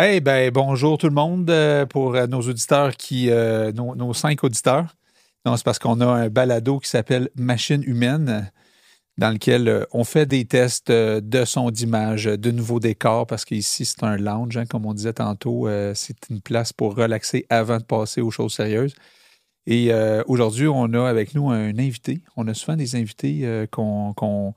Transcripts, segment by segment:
Hey, ben bonjour tout le monde euh, pour euh, nos auditeurs qui, euh, nos, cinq auditeurs. Non, c'est parce qu'on a un balado qui s'appelle Machine humaine, dans lequel on fait des tests de son, d'image, de nouveaux décors, parce qu'ici c'est un lounge, hein, comme on disait tantôt, c'est une place pour relaxer avant de passer aux choses sérieuses. Et aujourd'hui, on a avec nous un invité. On a souvent des invités qu'on-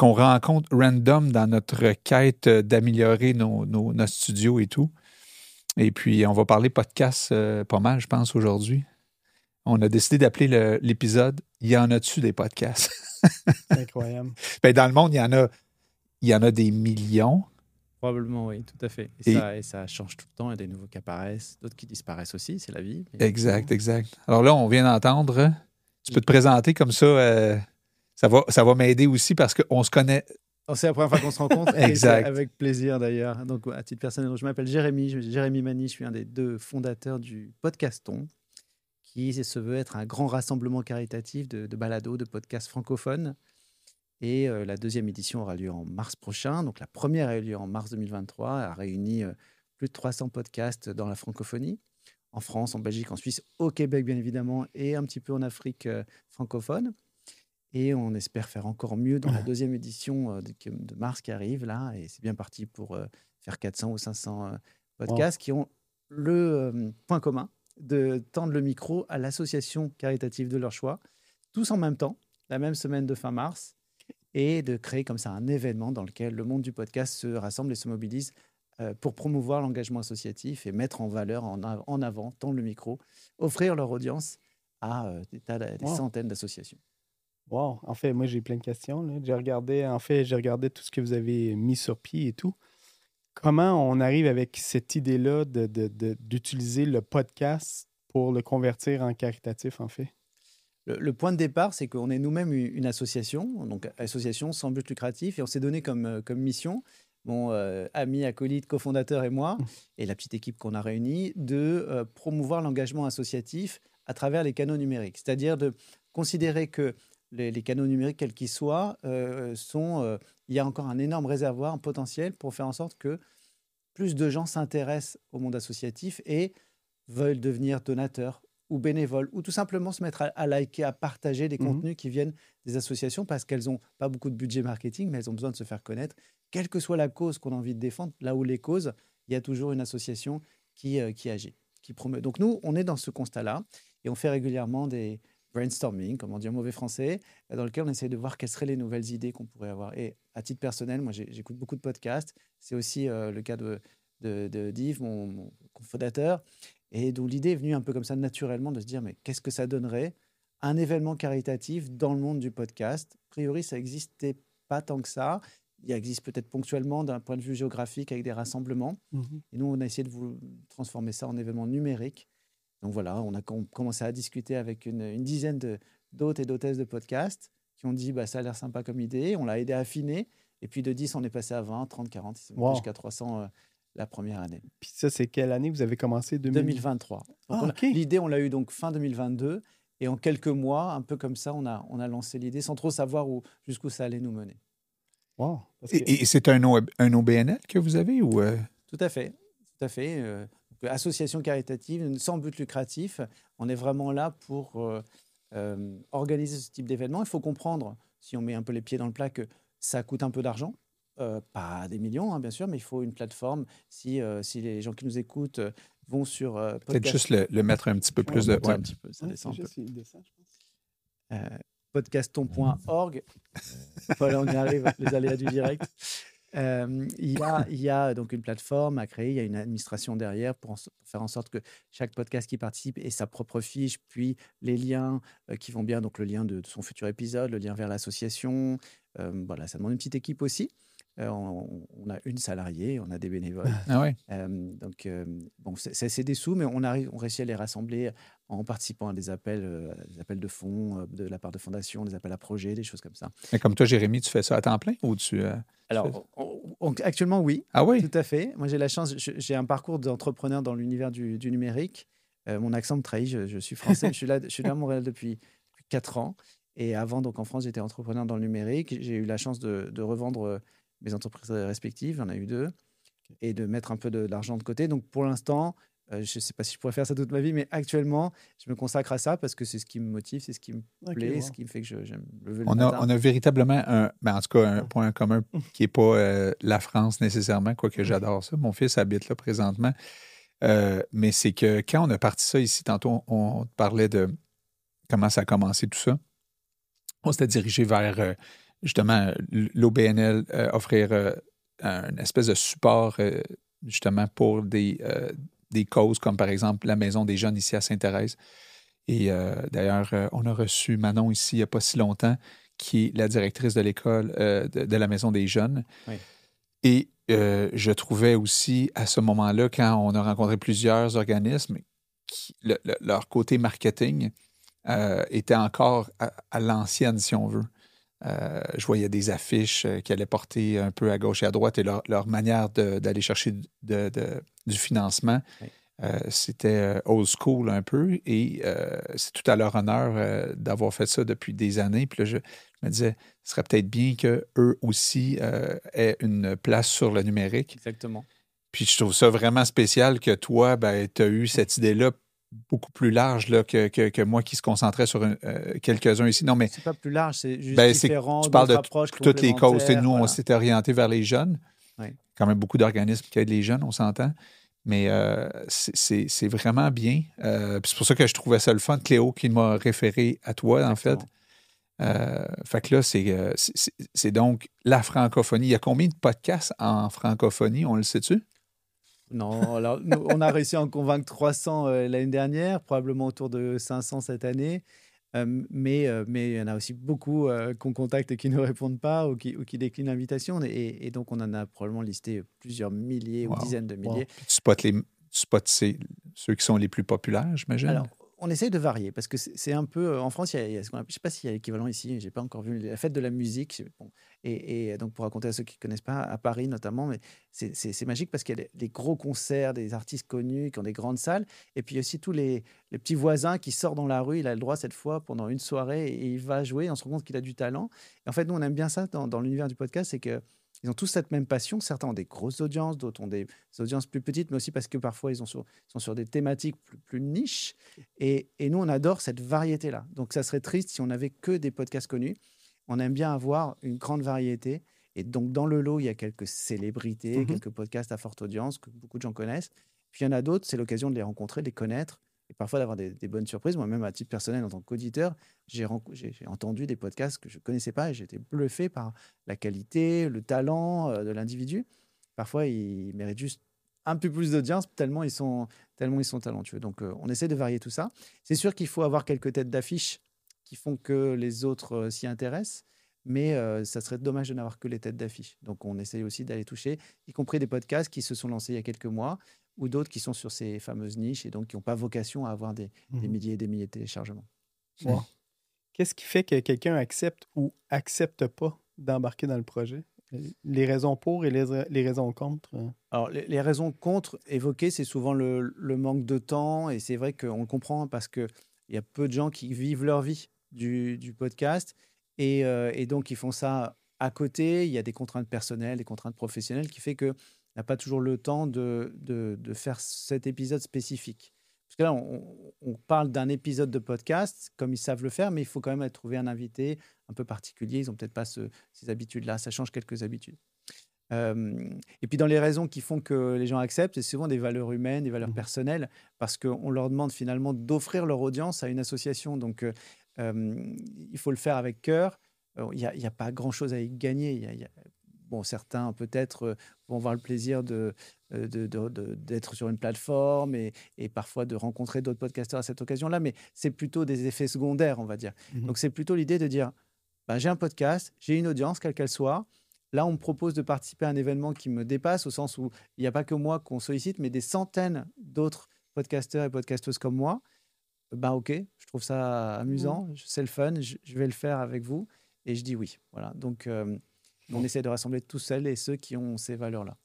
qu'on rencontre random dans notre quête d'améliorer nos, nos, notre studio et tout. Et puis, on va parler podcast euh, pas mal, je pense, aujourd'hui. On a décidé d'appeler le- l'épisode Y en a-tu des podcasts? Incroyable. Ben, dans le monde, il y en a, il y en a des millions. Probablement, oui, tout à fait. Et, Et- Ça, et ça change tout le temps. Il y a des nouveaux qui apparaissent, d'autres qui disparaissent aussi, c'est la vie. Exact, exact. Alors là, on vient d'entendre. Tu peux te présenter comme ça. euh, ça va, ça va m'aider aussi parce qu'on se connaît. Oh, c'est la première fois qu'on se rencontre. Exact. Avec plaisir d'ailleurs. Donc, à titre personnel, je m'appelle Jérémy. Jérémy Mani, je suis un des deux fondateurs du Podcaston, qui se veut être un grand rassemblement caritatif de, de balados, de podcasts francophones. Et euh, la deuxième édition aura lieu en mars prochain. Donc, la première a eu lieu en mars 2023. Elle a réuni euh, plus de 300 podcasts dans la francophonie, en France, en Belgique, en Suisse, au Québec, bien évidemment, et un petit peu en Afrique euh, francophone. Et on espère faire encore mieux dans la deuxième édition euh, de, de mars qui arrive là. Et c'est bien parti pour euh, faire 400 ou 500 euh, podcasts qui ont le point commun de tendre le micro à l'association caritative de leur choix, tous en même temps, la même semaine de fin mars, et de créer comme ça un événement dans lequel le monde du podcast se rassemble et se mobilise pour promouvoir l'engagement associatif et mettre en valeur, en, av- en avant, tendre le micro, offrir leur audience à des, tas d'a- des Wow. centaines d'associations. Wow. En fait, moi, j'ai plein de questions. là. J'ai regardé, en fait, j'ai regardé tout ce que vous avez mis sur pied et tout. Comment on arrive avec cette idée-là de- de- de- d'utiliser le podcast pour le convertir en caritatif, en fait? Le, le point de départ, c'est qu'on est nous-mêmes une association, donc association sans but lucratif, et on s'est donné comme, euh, comme mission, mon euh, ami, acolyte, cofondateur et moi, et la petite équipe qu'on a réunie, de euh, promouvoir l'engagement associatif à travers les canaux numériques. C'est-à-dire de considérer que les, les canaux numériques, quels qu'ils soient, euh, sont, euh, il y a encore un énorme réservoir, un potentiel pour faire en sorte que plus de gens s'intéressent au monde associatif et veulent devenir donateurs ou bénévoles, ou tout simplement se mettre à, à liker, à partager des Mhm. contenus qui viennent des associations parce qu'elles n'ont pas beaucoup de budget marketing, mais elles ont besoin de se faire connaître. Quelle que soit la cause qu'on a envie de défendre, là où les causes, il y a toujours une association qui, euh, qui agit, qui promeut. Donc nous, on est dans ce constat-là et on fait régulièrement des brainstorming, comme on dit en mauvais français, dans lequel on essaie de voir quelles seraient les nouvelles idées qu'on pourrait avoir. Et à titre personnel, moi, j'écoute beaucoup de podcasts. C'est aussi euh, le cas de, de, de d'Yves, mon, mon cofondateur. Et d'où l'idée est venue un peu comme ça naturellement de se dire, mais qu'est-ce que ça donnerait un événement caritatif dans le monde du podcast? A priori, ça n'existait pas tant que ça. Il existe peut-être ponctuellement d'un point de vue géographique avec des rassemblements. Et nous, on a essayé de vous transformer ça en événement numérique. Donc voilà, on a com- commencé à discuter avec une, une dizaine de- d'hôtes et d'hôtesses de podcasts qui ont dit bah, ça a l'air sympa comme idée. On l'a aidé à affiner. Et puis de 10, on est passé à 20, 30, 40, c'est monté Wow. jusqu'à 300 euh, la première année. Puis ça, c'est quelle année? Vous avez commencé? 2000? 2023. Donc Ah. L'idée, on l'a eu donc fin 2022. Et en quelques mois, un peu comme ça, on a, on a lancé l'idée sans trop savoir où, jusqu'où ça allait nous mener. Wow. Que- Et, et c'est un, O- un OBNL que vous avez ou. euh, Tout à fait. Tout à fait. euh, association caritative, sans but lucratif. On est vraiment là pour euh, euh, organiser ce type d'événement. Il faut comprendre, si on met un peu les pieds dans le plat, que ça coûte un peu d'argent. Euh, pas des millions, hein, bien sûr, mais il faut une plateforme. Si, euh, si les gens qui nous écoutent euh, vont sur euh, Peut-être juste le, le mettre un petit peu plus de. ouais. un petit peu, ça Ouais, descend c'est un peu. Euh, podcaston.org. voilà, on y arrive, les aléas du direct. Euh, il, y a, il y a donc une plateforme à créer, il y a une administration derrière pour, en so- pour faire en sorte que chaque podcast qui participe ait sa propre fiche, puis les liens euh, qui vont bien, donc le lien de, de son futur épisode, le lien vers l'association. Euh, voilà, ça demande une petite équipe aussi. Euh, on, on a une salariée, on a des bénévoles. Ah ouais. Euh, donc, euh, bon, c'est des sous, mais on, arrive, on réussit à les rassembler en participant à des appels, euh, des appels de fonds euh, de la part de fondations, des appels à projets, des choses comme ça. Mais comme toi, Jérémy, tu fais ça à temps plein ou tu. euh, Alors, on- on- actuellement, oui, Ah oui? tout à fait. Moi, j'ai la chance, j'ai un parcours d'entrepreneur dans l'univers du, du numérique. Euh, mon accent me trahit, je, je suis français, je suis là, je suis là à Montréal depuis, depuis 4 ans. Et avant, donc en France, j'étais entrepreneur dans le numérique. J'ai eu la chance de, de revendre euh, mes entreprises respectives, j'en ai eu deux. et de mettre un peu de, de l'argent de côté. Donc pour l'instant, euh, je ne sais pas si je pourrais faire ça toute ma vie, mais actuellement, je me consacre à ça parce que c'est ce qui me motive, c'est ce qui me plaît, wow. ce qui me fait que j'aime le On a, matin. on a véritablement un, ben, en tout cas, un point commun qui n'est pas euh, la France nécessairement, quoique j'adore ça. Mon fils habite là présentement. Euh, mais c'est que quand on a parti ça ici, tantôt, on, on parlait de comment ça a commencé tout ça. On s'était dirigé vers euh, justement l'OBNL, euh, offrir euh, un espèce de support euh, justement pour des, euh, des causes comme par exemple la Maison des jeunes ici à Sainte-Thérèse. Et euh, d'ailleurs, euh, on a reçu Manon ici il n'y a pas si longtemps, qui est la directrice de l'école euh, de, de la Maison des jeunes. Oui. Et je trouvais aussi à ce moment-là, quand on a rencontré plusieurs organismes, qui, le- le- leur côté marketing était encore à, à l'ancienne, si on veut. Euh, je voyais des affiches euh, qui allaient porter un peu à gauche et à droite et leur, leur manière d'aller chercher de- de- du financement, Oui. euh, c'était old school un peu et euh, c'est tout à leur honneur d'avoir fait ça depuis des années. Puis là, je, je me disais, ce serait peut-être bien qu'eux aussi aient une place sur le numérique. Exactement. Puis je trouve ça vraiment spécial que toi, ben, tu as eu cette idée-là beaucoup plus large là, que, que, que moi qui se concentrait sur euh, quelques-uns ici. Non, mais C'est pas plus large, c'est juste Ben, différent. tu parles de toutes les causes. Sais, Nous, on s'était orienté vers les jeunes. Oui. Quand même beaucoup d'organismes qui aident les jeunes, on s'entend. Mais euh, c'est- vraiment bien. Euh, c'est pour ça que je trouvais ça le fun. Cléo qui m'a référé à toi, en fait. Fait que là, c'est donc la francophonie. Il y a combien de podcasts en francophonie? On le sait-tu? Non, alors, nous, on a réussi à en convaincre 300 euh, l'année dernière, probablement autour de 500 cette année. Euh, mais, euh, mais il y en a aussi beaucoup euh, qu'on contacte et qui ne répondent pas ou qui, ou qui déclinent l'invitation. Et, et donc, on en a probablement listé plusieurs milliers Wow. ou dizaines de milliers. Tu spots, les, tu spots ces- ceux qui sont les plus populaires, j'imagine? Alors, on essaye de varier parce que c'est un peu. euh, En France, il y a, il appelle- je ne sais pas s'il y a l'équivalent ici, j'ai pas encore vu la fête de la musique. Et, et donc, pour raconter à ceux qui ne connaissent pas, à Paris notamment, mais c'est- magique parce qu'il y a des, gros concerts, des artistes connus qui ont des grandes salles. Et puis, aussi tous les, les petits voisins qui sortent dans la rue. Il a le droit cette fois pendant une soirée et il va jouer. On se rend compte qu'il a du talent. Et en fait, nous, on aime bien ça dans, dans l'univers du podcast c'est que. Ils ont tous cette même passion. Certains ont des grosses audiences, d'autres ont des audiences plus petites, mais aussi parce que parfois ils ont sur- sont sur des thématiques plus, plus niches. Et, et nous, on adore cette variété-là. Donc, ça serait triste si on n'avait que des podcasts connus. On aime bien avoir une grande variété. Et donc, dans le lot, il y a quelques célébrités, Mhm. quelques podcasts à forte audience que beaucoup de gens connaissent. Puis, il y en a d'autres, c'est l'occasion de les rencontrer, de les connaître et parfois d'avoir des, bonnes surprises. Moi-même, à titre personnel, en tant qu'auditeur, j'ai j'ai j'ai entendu des podcasts que je ne connaissais pas et j'étais bluffé par la qualité, le talent euh, de l'individu. Parfois, ils méritent juste un peu plus d'audience tellement ils sont tellement ils sont talentueux. Donc, euh, on essaie de varier tout ça. C'est sûr qu'il faut avoir quelques têtes d'affiche qui font que les autres euh, s'y intéressent, mais ça serait dommage de n'avoir que les têtes d'affiche. Donc, on essaye aussi d'aller toucher, y compris des podcasts qui se sont lancés il y a quelques mois ou d'autres qui sont sur ces fameuses niches et donc qui n'ont pas vocation à avoir des, des Mhm. milliers et des milliers de téléchargements. Wow. Qu'est-ce qui fait que quelqu'un accepte ou accepte pas d'embarquer dans le projet? Les raisons pour et les, les raisons contre. euh. Alors, les, les raisons contre évoquées, c'est souvent le, le manque de temps. Et c'est vrai qu'on le comprend parce qu'il y a peu de gens qui vivent leur vie du, du podcast. Et, euh, et donc, ils font ça à côté. Il y a des contraintes personnelles, des contraintes professionnelles qui fait qu'on n'a pas toujours le temps de, de, de faire cet épisode spécifique. Parce que là, on, on parle d'un épisode de podcast, comme ils savent le faire, mais il faut quand même trouver un invité un peu particulier. Ils n'ont peut-être pas ce- ces habitudes-là. Ça change quelques habitudes. Euh, et puis dans les raisons qui font que les gens acceptent, c'est souvent des valeurs humaines, des valeurs Mhm. personnelles, parce qu'on leur demande finalement d'offrir leur audience à une association. Donc euh, euh, il faut le faire avec cœur. Il n'y a, pas grand-chose à y gagner. Il y a- il y a- bon, certains peut-être euh, vont avoir le plaisir de, euh, d'être sur une plateforme et, et parfois de rencontrer d'autres podcasteurs à cette occasion-là, mais c'est plutôt des effets secondaires, on va dire. Mhm. Donc c'est plutôt l'idée de dire, bah, j'ai un podcast, j'ai une audience, quelle qu'elle soit. Là, on me propose de participer à un événement qui me dépasse, au sens où il n'y a pas que moi qu'on sollicite, mais des centaines d'autres podcasteurs et podcasteuses comme moi. Ben ok, je trouve ça amusant, c'est le fun, je, je vais le faire avec vous, et je dis oui. Voilà. Donc, euh, on essaie de rassembler tous celles et ceux qui ont ces valeurs-là.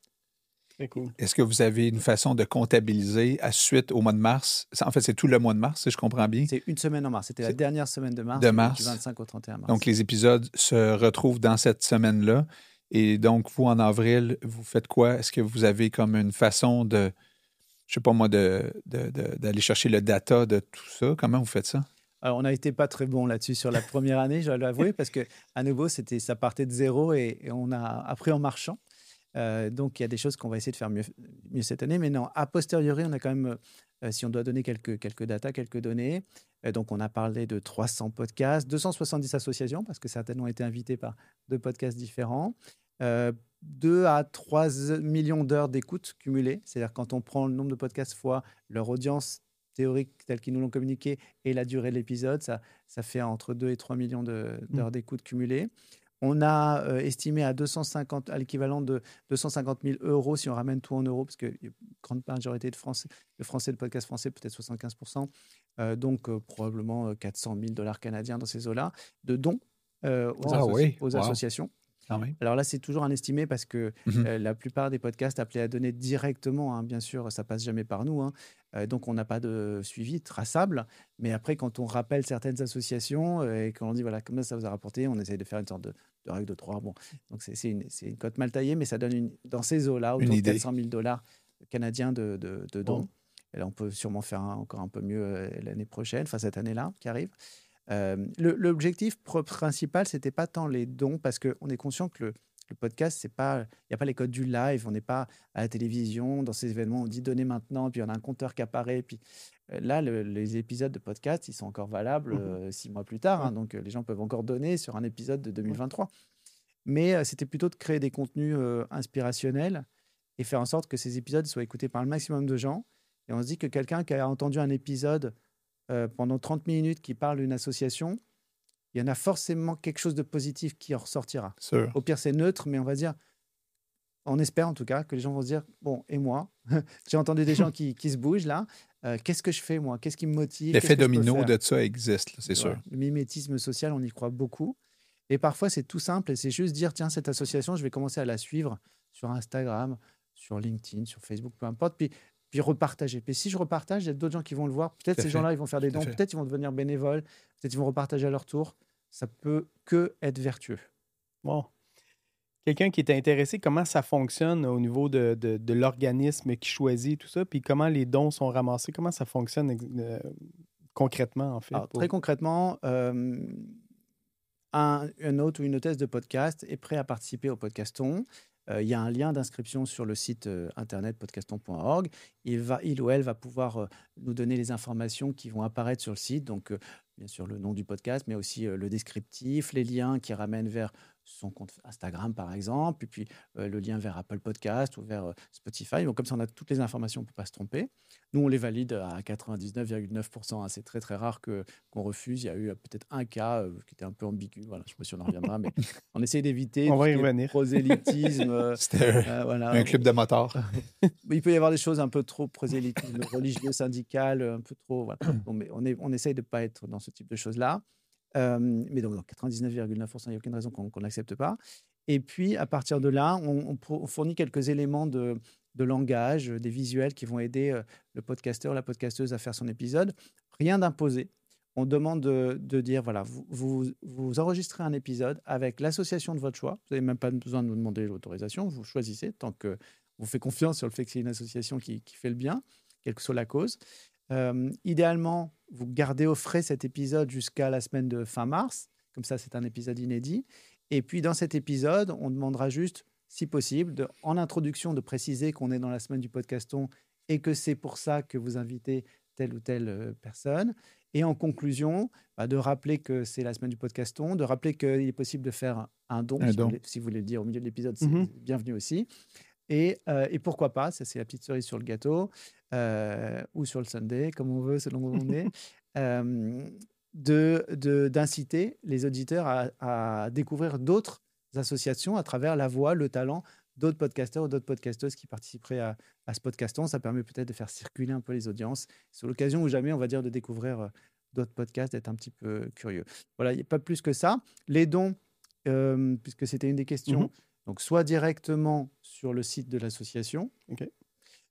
Très cool. Est-ce que vous avez une façon de comptabiliser à suite au mois de mars? En fait, c'est tout le mois de mars, si je comprends bien. C'est une semaine en mars. C'était la dernière semaine de mars. de du- mars. Du 25 au 31 mars. Donc, les épisodes se retrouvent dans cette semaine-là. Et donc, vous, en avril, vous faites quoi? Est-ce que vous avez comme une façon de, je sais pas moi, d'aller de, de, chercher le data de tout ça? Comment vous faites ça? Alors, on n'a été pas très bon là-dessus sur la première année, je dois l'avouer, parce que à nouveau, c'était, ça partait de zéro et, on a appris en marchant. Euh, donc, il y a des choses qu'on va essayer de faire mieux, cette année. Mais non, a posteriori, on a quand même, euh, si on doit donner quelques, quelques datas, quelques données, euh, donc on a parlé de 300 podcasts, 270 associations, parce que certaines ont été invitées par deux podcasts différents. 2 à 3 millions d'heures d'écoute cumulées. C'est-à-dire quand on prend le nombre de podcasts fois leur audience théorique telle qu'ils nous l'ont communiqué et la durée de l'épisode, ça, ça fait entre 2 et 3 millions mmh. d'heures d'écoute cumulées. On a euh, estimé à 250, à l'équivalent de 250 000 euros si on ramène tout en euros, parce que grande majorité de français, le français, de podcast français, peut-être 75 euh, donc euh, probablement 400 000 dollars canadiens dans ces eaux-là, de dons aux, ah aux associations. Ah Alors là, c'est toujours un estimé parce que mmh la plupart des podcasts appelés à donner directement, hein, bien sûr, ça passe jamais par nous. Hein, donc, on n'a pas de suivi traçable. Mais après, quand on rappelle certaines associations et qu'on dit, voilà, comment ça vous a rapporté, on essaye de faire une sorte de, règle de trois. Bon, donc c'est une, une, cote mal taillée, mais ça donne une, dans ces eaux-là, autour de 400 000 dollars canadiens de, de, dons. Et là, on peut sûrement faire encore un peu mieux l'année prochaine, enfin cette année-là qui arrive. L'objectif principal, c'était pas tant les dons, parce qu'on est conscient que le, podcast, c'est pas, il n'y a pas les codes du live, on n'est pas à la télévision, dans ces événements, on dit donnez maintenant, puis on a un compteur qui apparaît, puis là, les épisodes de podcast, ils sont encore valables mmh six mois plus tard, hein, donc les gens peuvent encore donner sur un épisode de 2023. Mais c'était plutôt de créer des contenus inspirationnels et faire en sorte que ces épisodes soient écoutés par le maximum de gens. Et on se dit que quelqu'un qui a entendu un épisode euh, pendant 30 minutes qui parle d'une association, il y en a forcément quelque chose de positif qui en ressortira. Au pire, c'est neutre, mais on va dire, on espère en tout cas que les gens vont se dire bon, et moi J'ai entendu des gens qui, qui, se bougent là. Euh, qu'est-ce que je fais moi? Qu'est-ce qui me motive? L'effet domino de ça existe, c'est sûr. Le mimétisme social, on y croit beaucoup. Et parfois, c'est tout simple et c'est juste dire tiens, cette association, je vais commencer à la suivre sur Instagram, sur LinkedIn, sur Facebook, peu importe. Puis puis repartager. Puis si je repartage, il y a d'autres gens qui vont le voir. Peut-être ces gens-là, ils vont faire des dons. Peut-être ils vont devenir bénévoles. Peut-être ils vont repartager à leur tour. Ça peut que être vertueux. Bon. Quelqu'un qui est intéressé, comment ça fonctionne au niveau de, de, l'organisme qui choisit tout ça, puis comment les dons sont ramassés, comment ça fonctionne euh, concrètement, en fait? Très concrètement, euh, un, un hôte ou une hôtesse de podcast est prêt à participer au podcaston. Euh, il y a un lien d'inscription sur le site euh, internet podcaston.org. Il, va, il ou elle va pouvoir euh, nous donner les informations qui vont apparaître sur le site. Donc, bien sûr, le nom du podcast, mais aussi le descriptif, les liens qui ramènent vers son compte Instagram, par exemple, et puis le lien vers Apple Podcast ou vers Spotify. Donc, comme ça, on a toutes les informations, on ne peut pas se tromper. Nous, on les valide à 99,9%. Hein. C'est très, très rare que, qu'on refuse. Il y a eu peut-être un cas qui était un peu ambigu. Voilà, je ne sais pas si on en reviendra, mais on essaie d'éviter on va y revenir. prosélytisme. C'était un club de motards. Il peut y avoir des choses un peu trop prosélytisme religieux, syndical, un peu trop. Voilà. mais on, est, on essaye de ne pas être dans ce type de choses-là. Euh, mais donc, 99,9%, il n'y a aucune raison qu'on n'accepte pas. Et puis, à partir de là, on, fournit quelques éléments de, langage, des visuels qui vont aider euh, le podcasteur, la podcasteuse à faire son épisode. Rien d'imposé. On demande de, dire, voilà, vous, vous, enregistrez un épisode avec l'association de votre choix. Vous n'avez même pas besoin de nous demander l'autorisation. Vous choisissez tant que vous faites confiance sur le fait que c'est une association qui, fait le bien, quelle que soit la cause. Euh, idéalement, vous gardez au frais cet épisode jusqu'à la semaine de fin mars. Comme ça, c'est un épisode inédit. Et puis, dans cet épisode, on demandera juste, si possible, de, en introduction, de préciser qu'on est dans la semaine du podcaston et que c'est pour ça que vous invitez telle ou telle euh, personne. Et en conclusion, bah, de rappeler que c'est la semaine du podcaston, de rappeler qu'il est possible de faire un don, si, Vous voulez, le dire au milieu de l'épisode, c'est mm-hmm. bienvenu aussi. Et, euh, et, pourquoi pas, ça c'est la petite cerise sur le gâteau, euh, ou sur le Sunday, comme on veut, selon où on est, euh, de d'inciter les auditeurs à, découvrir d'autres associations à travers la voix, le talent d'autres podcasteurs ou d'autres podcasteuses qui participeraient à, à ce podcaston. Ça permet peut-être de faire circuler un peu les audiences. C'est l'occasion ou jamais, on va dire, de découvrir d'autres podcasts, d'être un petit peu curieux. Voilà, il n'y a pas plus que ça. Les dons, puisque c'était une des questions, mmh donc soit directement sur le site de l'association,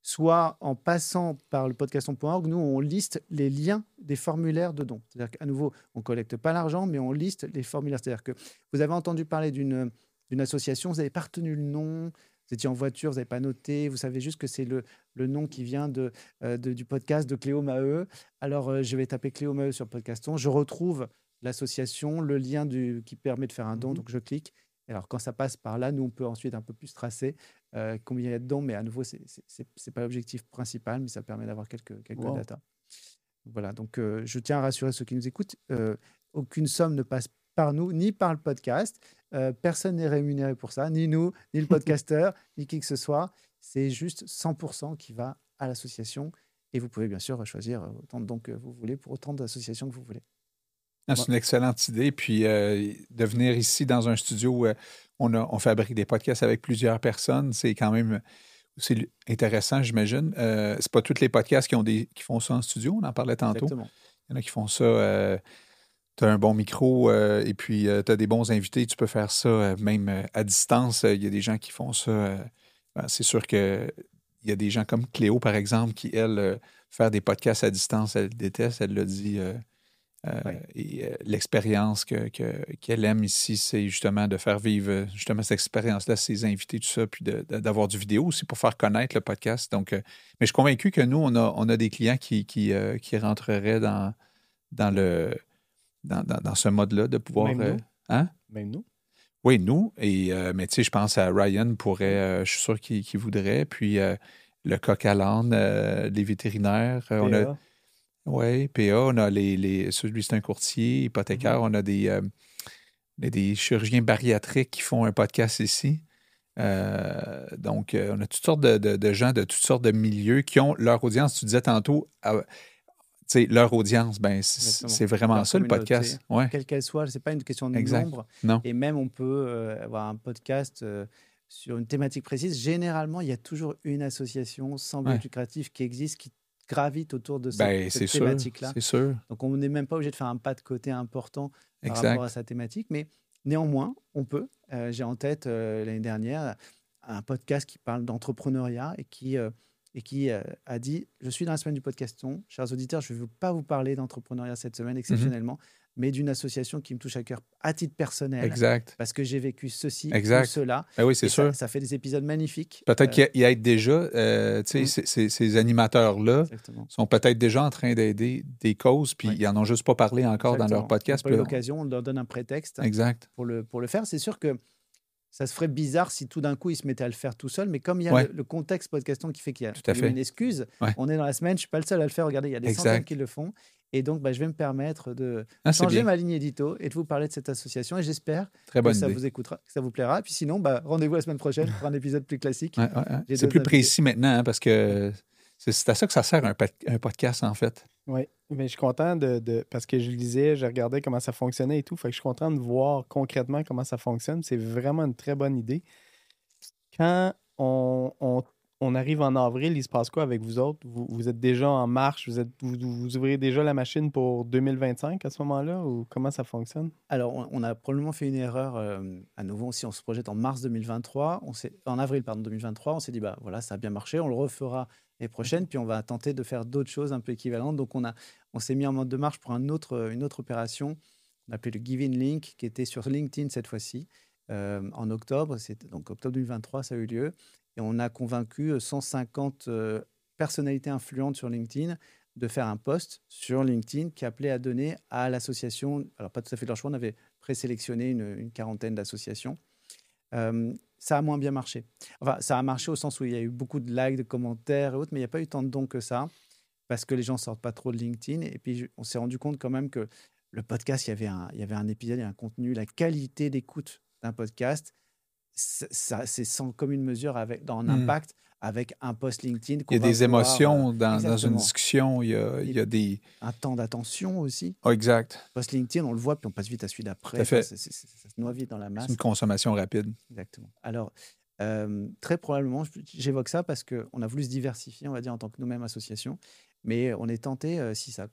soit en passant par le podcaston.org, nous, on liste les liens des formulaires de dons. C'est-à-dire qu'à nouveau, on ne collecte pas l'argent, mais on liste les formulaires. C'est-à-dire que vous avez entendu parler d'une d'une association, vous n'avez pas retenu le nom, vous étiez en voiture, vous n'avez pas noté, vous savez juste que c'est le, le nom qui vient de, euh, de- du podcast de Cléo Maheu. Alors, euh, je vais taper Cléo Maheu sur Podcaston. Je retrouve l'association, le lien du, qui permet de faire un don, Mhm. donc je clique. Et Alors, quand ça passe par là, nous, on peut ensuite un peu plus tracer euh, combien il y a dedans, mais à nouveau, ce n'est pas l'objectif principal, mais ça permet d'avoir quelques, quelques Wow. data. Voilà, donc euh, je tiens à rassurer ceux qui nous écoutent, euh, aucune somme ne passe par nous, ni par le podcast. Personne n'est rémunéré pour ça, ni nous, ni le podcasteur, ni qui que ce soit. C'est juste 100% qui va à l'association. Et vous pouvez bien sûr choisir autant de dons que vous voulez pour autant d'associations que vous voulez. Ah, c'est une excellente idée. Puis euh, de venir ici dans un studio où euh, on, a- on fabrique des podcasts avec plusieurs personnes, c'est quand même c'est intéressant, j'imagine. Euh, c'est pas tous les podcasts qui, ont des, qui font ça en studio, on en parlait tantôt. Exactement. Il y en a qui font ça. tu as un bon micro euh, et puis tu as des bons invités. Tu peux faire ça euh, même euh, à distance. Il y a des gens qui font ça. euh, ben, c'est sûr que il y a des gens comme Cléo, par exemple, qui, elle, euh, faire des podcasts à distance, elle déteste. Elle l'a dit. Euh. Et euh, l'expérience que- que- qu'elle aime ici, c'est justement de faire vivre euh, justement cette expérience-là, ses invités, tout ça, puis d'avoir du vidéo aussi pour faire connaître le podcast. Donc, euh, mais je suis convaincu que nous, on a, on a des clients qui, qui, qui rentreraient dans, dans, le, dans, dans- dans ce mode-là, de pouvoir. Même nous. hein? Même nous. Oui, nous. Et, mais tu sais, je pense à Ryan pourrait, euh, je suis sûr qu'il voudrait. Puis le coq à l'âne, les vétérinaires. on a, PA. Oui, PA, on a les. les celui, c'est un courtier hypothécaire. Mm-hmm. On a des, euh, a des chirurgiens bariatriques qui font un podcast ici. Euh, donc, euh, on a toutes sortes de, de- de gens de toutes sortes de milieux qui ont leur audience. Tu disais tantôt, tu sais, leur audience, ben, c'est vraiment Leur ça le podcast. Ouais, Quelle qu'elle soit, ce n'est pas une question de Exact. nombre. non. Et même, on peut euh, avoir un podcast euh, sur une thématique précise. Généralement, il y a toujours une association sans but Ouais. lucratif qui existe, qui gravite autour de cette, Ben, cette thématique-là. C'est sûr. Donc, on n'est même pas obligé de faire un pas de côté important par rapport à sa thématique, mais néanmoins, on peut. Euh, J'ai en tête euh, l'année dernière un podcast qui parle d'entrepreneuriat et qui, euh, et qui a dit Je suis dans la semaine du podcaston. Chers auditeurs, je ne veux pas vous parler d'entrepreneuriat cette Mhm. semaine exceptionnellement, mais d'une association qui me touche à cœur à titre personnel. Exact. Parce que j'ai vécu ceci Exact. ou cela. Ben oui, c'est sûr. ça fait des épisodes magnifiques. Peut-être Euh, qu'il y a- déjà, euh, Mm. ces- ces, ces animateurs-là sont peut-être déjà en train d'aider des causes, puis ils n'en ont juste pas parlé encore dans leur podcast. On pas l'occasion, on leur donne un prétexte. Exact. pour le, pour le faire. C'est sûr que ça se ferait bizarre si tout d'un coup il se mettait à le faire tout seul, mais comme il y a Ouais. le, le contexte podcaston qui fait qu'il y a Tout à fait. une excuse, Ouais. on est dans la semaine, je suis pas le seul à le faire. Regardez, il y a des Exact. centaines qui le font. Et donc, bah, je vais me permettre de Ah, changer bien. ma ligne édito et de vous parler de cette association. Et j'espère que ça idée. vous écoutera, que ça vous plaira. Puis sinon, bah, rendez-vous la semaine prochaine pour un épisode plus classique. Ouais, ouais, ouais. J'ai C'est plus invités. précis maintenant, hein, parce que c'est à ça que ça sert un, pod- un podcast, en fait. Oui, mais je suis content de, de- Parce que je lisais, je regardais comment ça fonctionnait et tout. Fait que je suis content de voir concrètement comment ça fonctionne. C'est vraiment une très bonne idée. Quand on, on- on arrive en avril, il se passe quoi avec vous autres? Vous, êtes déjà en marche? Vous, ouvrez déjà la machine pour 2025 à ce moment-là? Ou comment ça fonctionne? Alors, on, a probablement fait une erreur euh, à nouveau. Si on se projette en mars 2023, on en avril pardon, 2023, on s'est dit, bah voilà, ça a bien marché, on le refera l'année prochaine, puis on va tenter de faire d'autres choses un peu équivalentes. Donc, on, on s'est mis en mode de marche pour un autre, une autre opération, on appelait le Giving Link, qui était sur LinkedIn cette fois-ci, euh, en octobre. Donc octobre 2023, ça a eu lieu. Et on a convaincu euh, 150 euh, personnalités influentes sur LinkedIn de faire un post sur LinkedIn qui appelait à donner à l'association, alors pas tout à fait leur choix, on avait présélectionné une, quarantaine d'associations. Euh, ça a moins bien marché. Enfin, ça a marché au sens où il y a eu beaucoup de likes, de commentaires et autres, mais il n'y a pas eu tant de dons que ça, parce que les gens sortent pas trop de LinkedIn. Et puis, on s'est rendu compte quand même que le podcast, il y avait un, il y avait un épisode, il y a un contenu, la qualité d'écoute d'un podcast, ça, ça- c'est sans commune mesure avec, dans un Hmm. impact avec un post LinkedIn. Il y a des émotions euh, dans, dans une discussion. Il y a, il y a des. un temps d'attention aussi. Ah, exact. Post LinkedIn, on le voit, puis on passe vite à celui d'après. Enfin, c'est- ça se noie vite dans la masse. C'est une consommation rapide. Exactement. Alors, euh, très probablement, j'évoque ça parce qu'on a voulu se diversifier, on va dire, en tant que nous-mêmes association. Mais on est tenté, euh, si ça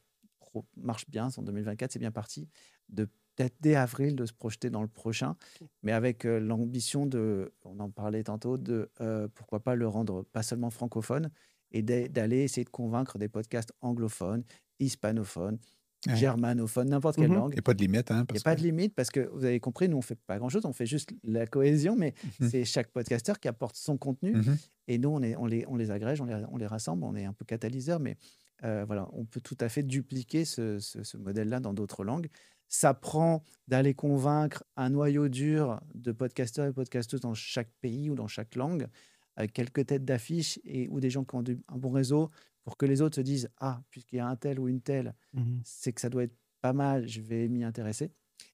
marche bien, en 2024, c'est bien parti, de peut-être dès avril de se projeter dans le prochain, mais avec euh, l'ambition de, on en parlait tantôt, de euh, pourquoi pas le rendre pas seulement francophone et d'a- d'aller essayer de convaincre des podcasts anglophones, hispanophones, Ouais. germanophone, n'importe quelle Mhm. langue. Il n'y a pas de limite. Hein, Il n'y parce a pas que- de limite parce que vous avez compris, nous on fait pas grand chose, on fait juste la cohésion, mais Mhm. c'est chaque podcasteur qui apporte son contenu Mhm. et nous on, est, on, les, on les agrège, on les, on les rassemble, on est un peu catalyseur, mais euh, voilà, on peut tout à fait dupliquer ce, ce- ce modèle-là dans d'autres langues. Ça prend d'aller convaincre un noyau dur de podcasteurs et podcasteuses dans chaque pays ou dans chaque langue, quelques têtes d'affiche et ou des gens qui ont du- un bon réseau pour que les autres se disent ah puisqu'il y a un tel ou une telle Mhm. c'est que ça doit être pas mal, je vais m'y intéresser.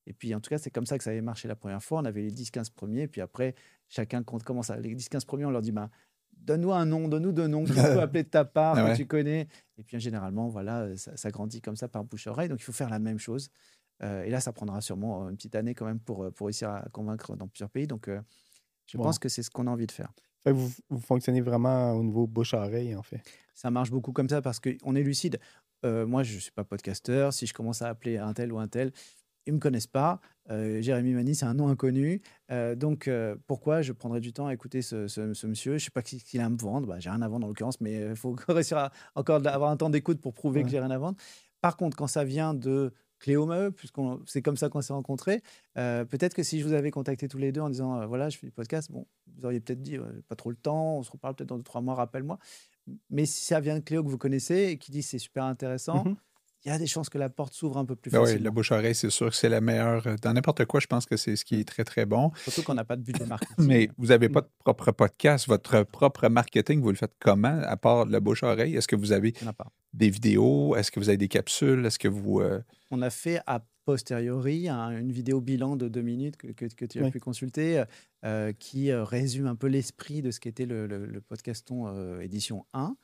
Et puis, en tout cas, c'est comme ça que ça avait marché la première fois. On avait les 10-15 premiers, puis après, chacun compte commence à. Les 10-15 premiers, on leur dit bah, donne-nous un nom, donne-nous deux noms, qu'on peut appeler de ta part, Ah que tu connais. Et puis, généralement, voilà, ça, ça grandit comme ça par bouche-oreille. Donc, il faut faire la même chose. Euh, et là, ça prendra sûrement euh, une petite année quand même pour, euh, pour réussir à convaincre dans plusieurs pays. Donc, je Bon. pense que c'est ce qu'on a envie de faire. Fait que vous, vous fonctionnez vraiment au niveau bouche-oreille, en fait. Ça marche beaucoup comme ça parce qu'on est lucide. Euh, moi, je ne suis pas podcasteur. Si je commence à appeler un tel ou un tel, ils ne me connaissent pas. Euh, Jérémy Mani, c'est un nom inconnu. Euh, donc, pourquoi je prendrais du temps à écouter ce, ce- ce monsieur? Je ne sais pas ce qu'il a à me vendre. Bah, j'ai rien à vendre en l'occurrence, mais il faut réussir à encore avoir un temps d'écoute pour prouver que Ouais. j'ai rien à vendre. Par contre, quand ça vient de Cléo Maheu, puisqu'on c'est comme ça qu'on s'est rencontrés, euh, peut-être que si je vous avais contacté tous les deux en disant euh, voilà, je fais du podcast, bon, vous auriez peut-être dit pas trop le temps, on se reparle peut-être dans deux, trois mois, rappelle-moi. Mais si ça vient de Cléo que vous connaissez et qui dit c'est super intéressant, Mhm. Il y a des chances que la porte s'ouvre un peu plus Ben oui, facilement. la bouche-oreille, c'est sûr que c'est la meilleure. euh, Dans n'importe quoi, je pense que c'est ce qui est très, très bon. Surtout qu'on n'a pas de budget marketing. Mais vous n'avez pas de propre podcast. Votre propre marketing, vous le faites comment, à part la bouche-oreille? Est-ce que vous avez des vidéos? Est-ce que vous avez des capsules? Est-ce que vous. euh, On a fait a posteriori un- une vidéo bilan de deux minutes que, que- que tu as Oui. pu consulter euh, qui résume un peu l'esprit de ce qu'était le, le, le podcaston euh, édition 1.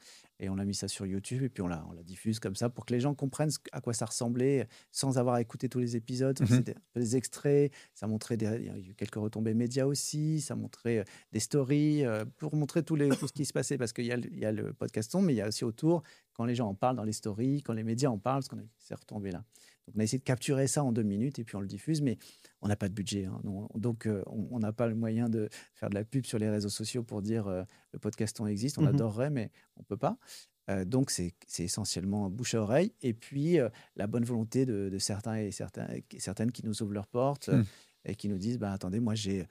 Et on a mis ça sur YouTube et puis on la, on la diffuse comme ça pour que les gens comprennent à quoi ça ressemblait sans avoir écouté tous les épisodes. Mhm. C'était un peu des extraits, ça montrait des, il y a eu quelques retombées médias aussi, ça montrait euh, des stories euh, pour montrer tout, les, tout ce qui se passait parce qu'il y, a le- il y a le podcaston, mais il y a aussi autour quand les gens en parlent dans les stories, quand les médias en parlent, parce qu'on a ces retombées là. Donc on a essayé de capturer ça en deux minutes et puis on le diffuse, mais on n'a pas de budget. hein. Donc euh, on on n'a pas le moyen de faire de la pub sur les réseaux sociaux pour dire euh, le podcaston existe. On Mhm. adorerait, mais on ne peut pas. Euh, donc c'est essentiellement bouche à oreille et puis la bonne volonté de, de certains et certains, certaines qui nous ouvrent leurs portes Hmm. et qui nous disent bah, attendez, moi j'ai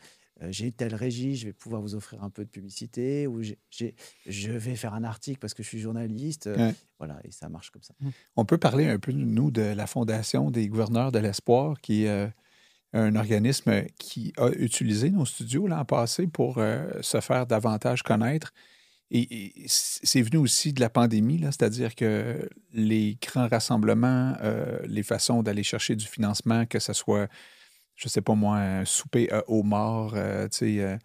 j'ai telle régie, je vais pouvoir vous offrir un peu de publicité ou je vais faire un article parce que je suis journaliste. euh, Ouais. Voilà, et ça marche comme ça. On peut parler un peu, nous, de la Fondation des gouverneurs de l'espoir, qui est euh, un organisme qui a utilisé nos studios l'an passé pour euh, se faire davantage connaître. Et, et c'est venu aussi de la pandémie, c'est-à-dire que les grands rassemblements, euh, les façons d'aller chercher du financement, que ce soit, je sais pas moi, un souper euh, aux morts, euh, tu sais, euh,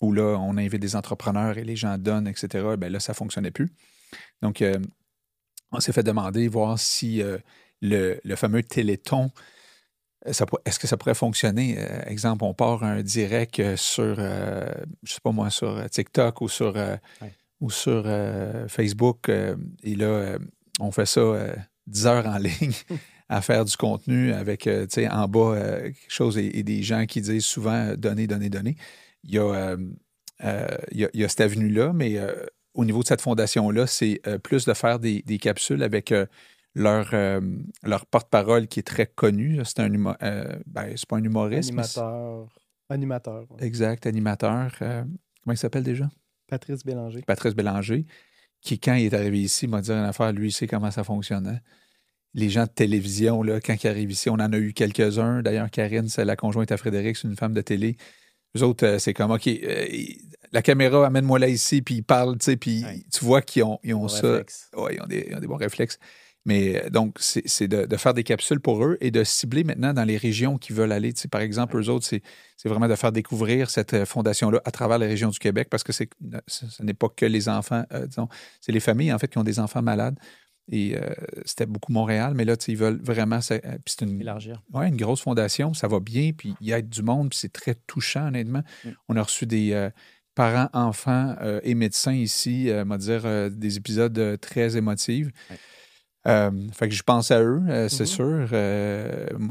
où là, on invite des entrepreneurs et les gens donnent, etc., ben là, ça fonctionnait plus. Donc, on s'est fait demander, voir si le, le fameux Téléthon, est-ce que ça pourrait fonctionner? Euh, exemple, on part un direct sur, euh, je sais pas moi, sur TikTok ou sur, euh, Ouais. ou sur Facebook, et là, on fait ça euh, 10 heures en ligne à faire du contenu avec, euh, tu sais, en bas, euh, quelque chose et, et des gens qui disent souvent euh, donner, donner, donner. Il y a, il y a, il y a cette avenue-là, mais au niveau de cette fondation-là, c'est plus de faire des, des capsules avec leur, euh, leur porte-parole qui est très connu. C'est un euh, ben, c'est pas un humoriste. Animateur. Animateur. ouais. Exact, animateur. euh, comment il s'appelle déjà? Patrice Bélanger. Patrice Bélanger, qui, quand il est arrivé ici, m'a dit une affaire, lui, il sait comment ça fonctionne. Les gens de télévision, là, quand ils arrivent ici, on en a eu quelques-uns. D'ailleurs, Karine, c'est la conjointe à Frédéric, c'est une femme de télé. Les autres, euh, c'est comme, OK, euh, la caméra, amène-moi là ici, puis ils parlent, tu sais, puis Ouais. tu vois qu'ils ont, ils ont ça. Ouais, ils ont des, ils ont des bons réflexes. Mais euh, donc, c'est de, de faire des capsules pour eux et de cibler maintenant dans les régions qui veulent aller. Tu sais, par exemple, eux autres, c'est vraiment de faire découvrir cette fondation-là à travers les régions du Québec parce que c'est ce ce n'est pas que les enfants, euh, disons, c'est les familles, en fait, qui ont des enfants malades. Et euh, c'était beaucoup Montréal, mais là, ils veulent vraiment. ça- euh, puis c'est une, Élargir. Ouais, une grosse fondation, ça va bien, puis il y a du monde, puis c'est très touchant, honnêtement. Mm. On a reçu des euh, parents, enfants euh, et médecins ici, on va dire, des épisodes très émotifs. Fait que je pense à eux, c'est Mhm. sûr.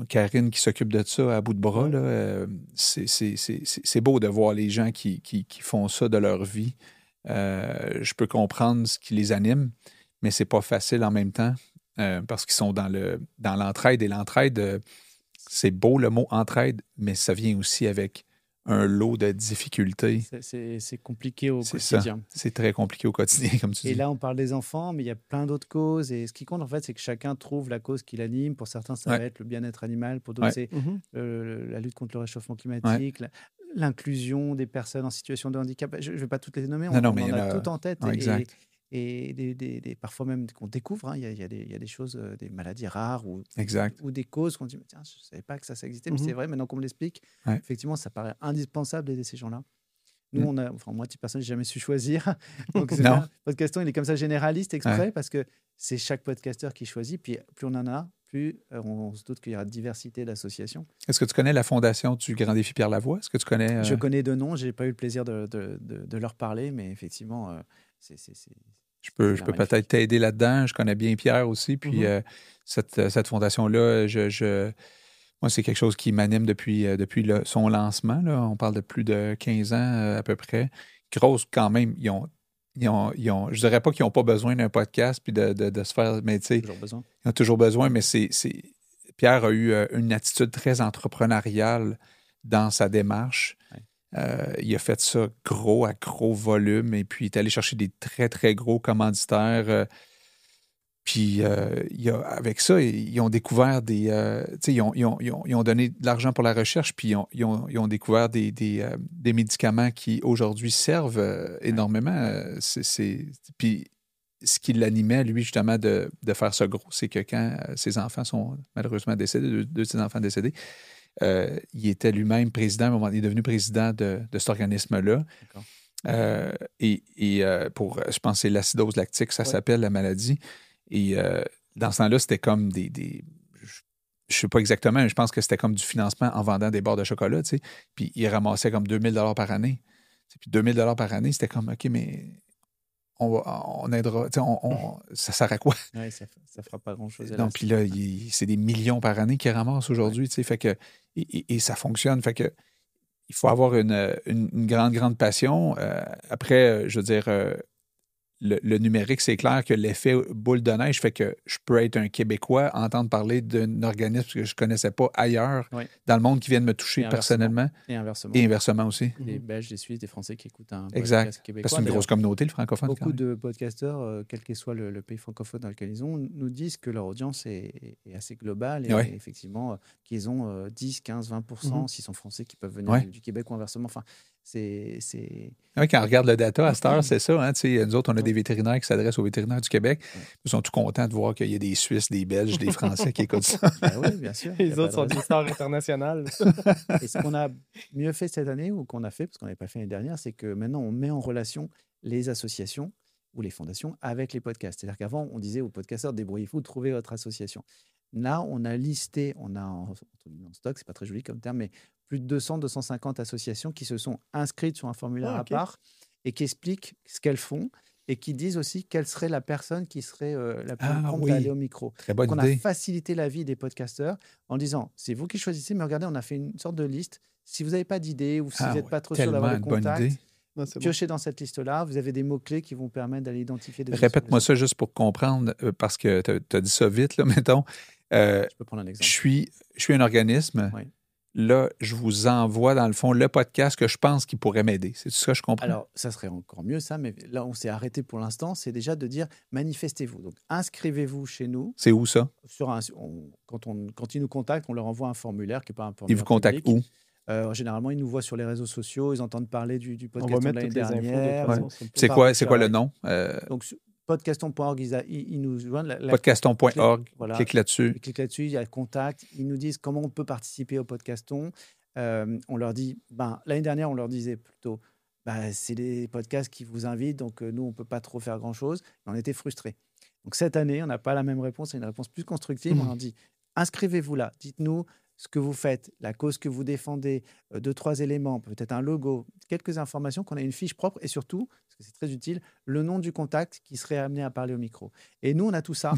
Karine qui s'occupe de ça à bout de bras, là, c'est- c'est c'est- c'est- c'est beau de voir les gens qui, qui- qui font ça de leur vie. Je peux comprendre ce qui les anime, mais c'est pas facile en même temps. euh, parce qu'ils sont dans le dans l'entraide et l'entraide, euh, c'est beau le mot entraide, mais ça vient aussi avec un lot de difficultés. C'est- compliqué au quotidien. C'est très compliqué au quotidien, comme tu Et dis. là, on parle des enfants, mais il y a plein d'autres causes. Et ce qui compte, en fait, c'est que chacun trouve la cause qui l'anime. Pour certains, ça Ouais. va être le bien-être animal. Pour d'autres, Ouais. c'est Mhm. euh, la lutte contre le réchauffement climatique, l'inclusion des personnes en situation de handicap. Je ne vais pas toutes les nommer, on, Non, non, on mais en il y en a, a- tout en tête. Ouais, et- exact. Et, des, des- des- parfois même qu'on découvre, hein, il y, a, il y il y a des choses, euh, des maladies rares ou, Exact. ou des causes qu'on dit, tiens, je ne savais pas que ça, ça existait, mais Mhm. c'est vrai, maintenant qu'on me l'explique, Ouais. effectivement, ça paraît indispensable d'aider ces gens-là. Nous, Mm. on a, enfin, moi, petite personne, j'ai jamais su choisir. Donc, Non. Podcaston, il est comme ça généraliste exprès parce que c'est chaque podcasteur qui choisit. Puis plus on en a, plus euh, on, se doute qu'il y aura diversité d'associations. Est-ce que tu connais la fondation du Grand Défi Pierre Lavoie? Est-ce que tu connais. euh, Je connais deux noms, j'ai pas eu le plaisir de, de- de- de leur parler, mais effectivement, euh, c'est. Je peux, je peut-être t'aider là-dedans. Je connais bien Pierre aussi. Puis Mhm. euh, cette, cette fondation-là, je, je- moi, c'est quelque chose qui m'anime depuis, euh, depuis le- son lancement. là. On parle de plus de 15 ans euh, à peu près. Grosse quand même. Ils ont, ils ont, ils ont- je dirais pas qu'ils n'ont pas besoin d'un podcast puis de, de- de se faire. Mais tu sais, toujours besoin. ils ont toujours besoin, mais c'est. Pierre a eu euh, une attitude très entrepreneuriale dans sa démarche. Euh, il a fait ça gros à gros volume et puis il est allé chercher des très, très gros commanditaires. euh, puis euh, il a- avec ça, ils ont découvert des. ils, ont, ils ont- ils ont- ils ont donné de l'argent pour la recherche, puis ils ont, ils ont- ils ont découvert des, des, des médicaments qui aujourd'hui servent énormément. C'est- Puis ce qui l'animait, lui, justement, de, de faire ça gros, c'est que quand ses enfants sont malheureusement décédés, deux, deux de ses enfants décédés, euh, il était lui-même président, à un moment, il est devenu président de, de cet organisme-là. Euh, et et, euh, pour, je pense c'est l'acidose lactique, ça Ouais. s'appelle la maladie. Et dans ce temps-là, c'était comme des. des- je ne sais pas exactement, mais je pense que c'était comme du financement en vendant des barres de chocolat, tu sais. Puis il ramassait comme 2000 par année. Puis 2000 par année, c'était comme, OK, mais on, va, on aidera. tu sais, on- on- ça sert à quoi? Ouais, ça, ça fera pas grand-chose. Non, puis là, c'est des millions par année qu'il ramasse aujourd'hui, tu sais, fait que, et, ça fonctionne, fait que il faut avoir une, une- une grande, grande passion. Euh, après, euh, je veux dire, euh, le, le numérique, c'est clair que l'effet boule de neige fait que je peux être un Québécois, entendre parler d'un organisme que je ne connaissais pas ailleurs Oui. dans le monde qui vient de me toucher Et personnellement Et inversement. et inversement aussi. Des Belges, des Suisses, des Français qui écoutent un Exact. podcast québécois. Parce que c'est une grosse communauté, le francophone. Beaucoup de podcasteurs, euh, quel que soit le, le pays francophone dans lequel ils sont, nous disent que leur audience est, est assez globale et effectivement euh, qu'ils ont euh, 10, 15, 20 Mhm. s'ils sont français qui peuvent venir du, du Québec ou inversement. Enfin, c'est c'est- Oui, quand on regarde le data à cette heure, c'est ça. Hein, nous autres, on a des vétérinaires qui s'adressent aux vétérinaires du Québec. Ouais. Ils sont tout contents de voir qu'il y a des Suisses, des Belges, des Français qui écoutent ça. Ben oui, bien sûr. Les autres sont des stars internationales. Et ce qu'on a mieux fait cette année, ou qu'on a fait, parce qu'on n'avait pas fait l'année dernière, c'est que maintenant, on met en relation les associations ou les fondations avec les podcasts. C'est-à-dire qu'avant, on disait aux podcasteurs, débrouillez-vous, trouvez votre association. Là, on a listé, on a en, en stock, c'est pas très joli comme terme, mais plus de 200, 250 associations qui se sont inscrites sur un formulaire Ah, à part et qui expliquent ce qu'elles font et qui disent aussi quelle serait la personne qui serait euh, la plus Ah, prompte oui. à aller au micro. Très bonne Donc, on a facilité la vie des podcasteurs en disant c'est vous qui choisissez, mais regardez, on a fait une sorte de liste. Si vous n'avez pas d'idée ou si Ah vous n'êtes ouais, pas trop sûr d'avoir des une bonne contacts, idée. Non, bon. piochez dans cette liste-là. Vous avez des mots-clés qui vont permettre d'aller identifier des Répète-moi ça juste pour comprendre, euh, parce que tu as dit ça vite, là, mettons. Euh, Je peux prendre un je, exemple. suis, je suis un organisme. Oui. Là, je vous envoie, dans le fond, le podcast que je pense qui pourrait m'aider. C'est ça que je comprends? Alors, ça serait encore mieux, ça, mais là, on s'est arrêté pour l'instant. C'est déjà de dire manifestez-vous. Donc, inscrivez-vous chez nous. c'est où ça? Sur un, on- quand, on, quand ils nous contactent, on leur envoie un formulaire qui n'est pas un Ils formulaire. vous contactent public. où? Euh, Généralement, ils nous voient sur les réseaux sociaux, ils entendent parler du, du podcast de l'année dernière. C'est quoi, c'est quoi le nom? Euh, Donc, podcaston.org, ils, nous joignent. Podcaston.org. Voilà. Clique là-dessus. Ils cliquent là-dessus, il y a le contact, ils nous disent comment on peut participer au podcaston. Euh, on leur dit, ben, l'année dernière, on leur disait plutôt, ben, c'est des podcasts qui vous invitent, donc euh, nous, on ne peut pas trop faire grand-chose. On était frustrés. Donc cette année, on n'a pas la même réponse, c'est une réponse plus constructive. On leur dit, inscrivez-vous là, dites-nous ce que vous faites, la cause que vous défendez, euh, deux, trois éléments, peut-être un logo, quelques informations, qu'on ait une fiche propre et surtout, parce que c'est très utile, le nom du contact qui serait amené à parler au micro. Et nous, on a tout ça.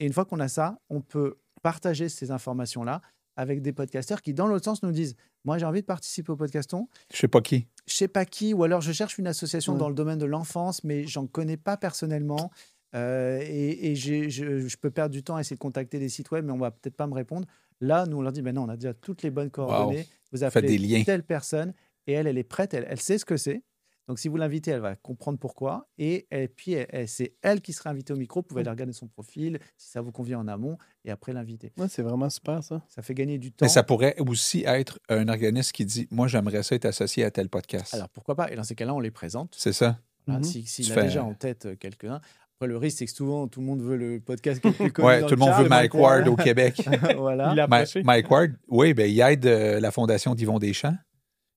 Et une fois qu'on a ça, on peut partager ces informations-là avec des podcasteurs qui, dans l'autre sens, nous disent Moi, j'ai envie de participer au podcaston. Je sais pas qui. Je sais pas qui, ou alors je cherche une association dans le domaine de l'enfance, mais j'en connais pas personnellement. Euh, et et j'ai- je, je peux perdre du temps à essayer de contacter des sites web, mais on va peut-être pas me répondre. Là, nous, on leur dit, ben non, on a déjà toutes les bonnes coordonnées. Vous Faites appelez des liens. telle personne et elle, elle est prête, elle, elle sait ce que c'est. Donc, si vous l'invitez, elle va comprendre pourquoi. Et, et puis, elle- elle- c'est elle qui sera invitée au micro. Vous pouvez aller regarder son profil, si ça vous convient en amont, et après l'inviter. Ouais, c'est vraiment super, ça. Ça fait gagner du temps. Mais ça pourrait aussi être un organisme qui dit Moi, j'aimerais ça être associé à tel podcast. Alors, pourquoi pas? Et dans ces cas-là, on les présente. c'est ça. Voilà, Mhm. si- S'il Tu a fais- déjà en tête euh, quelques-uns. Après, le risque, c'est que souvent, tout le monde veut le podcast qui est le plus connu Ouais, tout le monde veut Mike Ward au Québec. voilà. Il a Ma- approché. Mike Ward, oui, ben, il aide euh, la fondation d'Yvon Deschamps.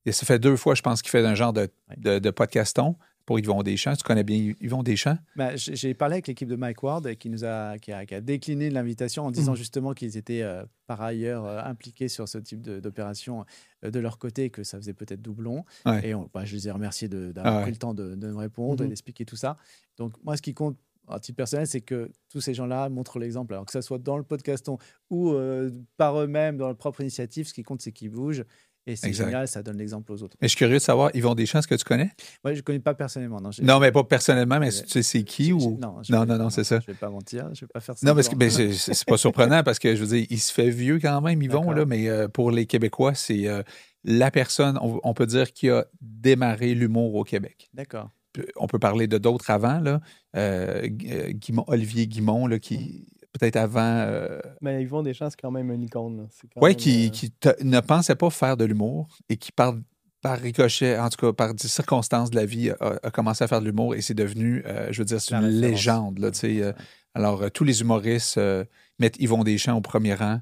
Et ça fait deux fois, je pense, qu'il fait un genre de, de, de podcaston pour Yvon Deschamps. Tu connais bien Yvon Deschamps? Bah, j'ai parlé avec l'équipe de Mike Ward euh, qui nous a, qui a, qui a décliné l'invitation en disant Mhm. justement qu'ils étaient euh, par ailleurs euh, impliqués sur ce type de- d'opération euh, de leur côté et que ça faisait peut-être doublon. Ouais. Et on- bah, je les ai remerciés d'avoir Ah ouais. pris le temps de, de me répondre et Mhm. d'expliquer tout ça. Donc moi, ce qui compte à titre personnel, c'est que tous ces gens-là montrent l'exemple. Alors que ça soit dans le podcaston ou euh, par eux-mêmes, dans leur propre initiative, ce qui compte, c'est qu'ils bougent. Et c'est génial, ça donne l'exemple aux autres. Mais je suis curieux de savoir, Yvon Deschamps, est-ce que tu connais? Moi, je ne connais pas personnellement. Non, mais pas personnellement, mais tu sais c'est qui ou? Non, Non, non, non, c'est ça. Je ne vais pas mentir, je ne vais pas faire ça. Non, que ben, c'est pas surprenant parce que je veux dire, il se fait vieux quand même, Yvon, là, mais euh, pour les Québécois, c'est euh, la personne, on, on peut dire, qui a démarré l'humour au Québec. D'accord. On peut parler de d'autres avant, là. Euh, euh, Guimond- Olivier Guimont, là, qui peut-être avant. euh, Mais Yvon Deschamps, c'est quand même une icône. Oui, qui, euh, qui te- ne pensait pas faire de l'humour et qui, par, par ricochet, en tout cas par des circonstances de la vie, a, a commencé à faire de l'humour et c'est devenu, euh, je veux dire, c'est une légende. Là, tu sais, euh, alors, euh, tous les humoristes euh, mettent Yvon Deschamps au premier rang.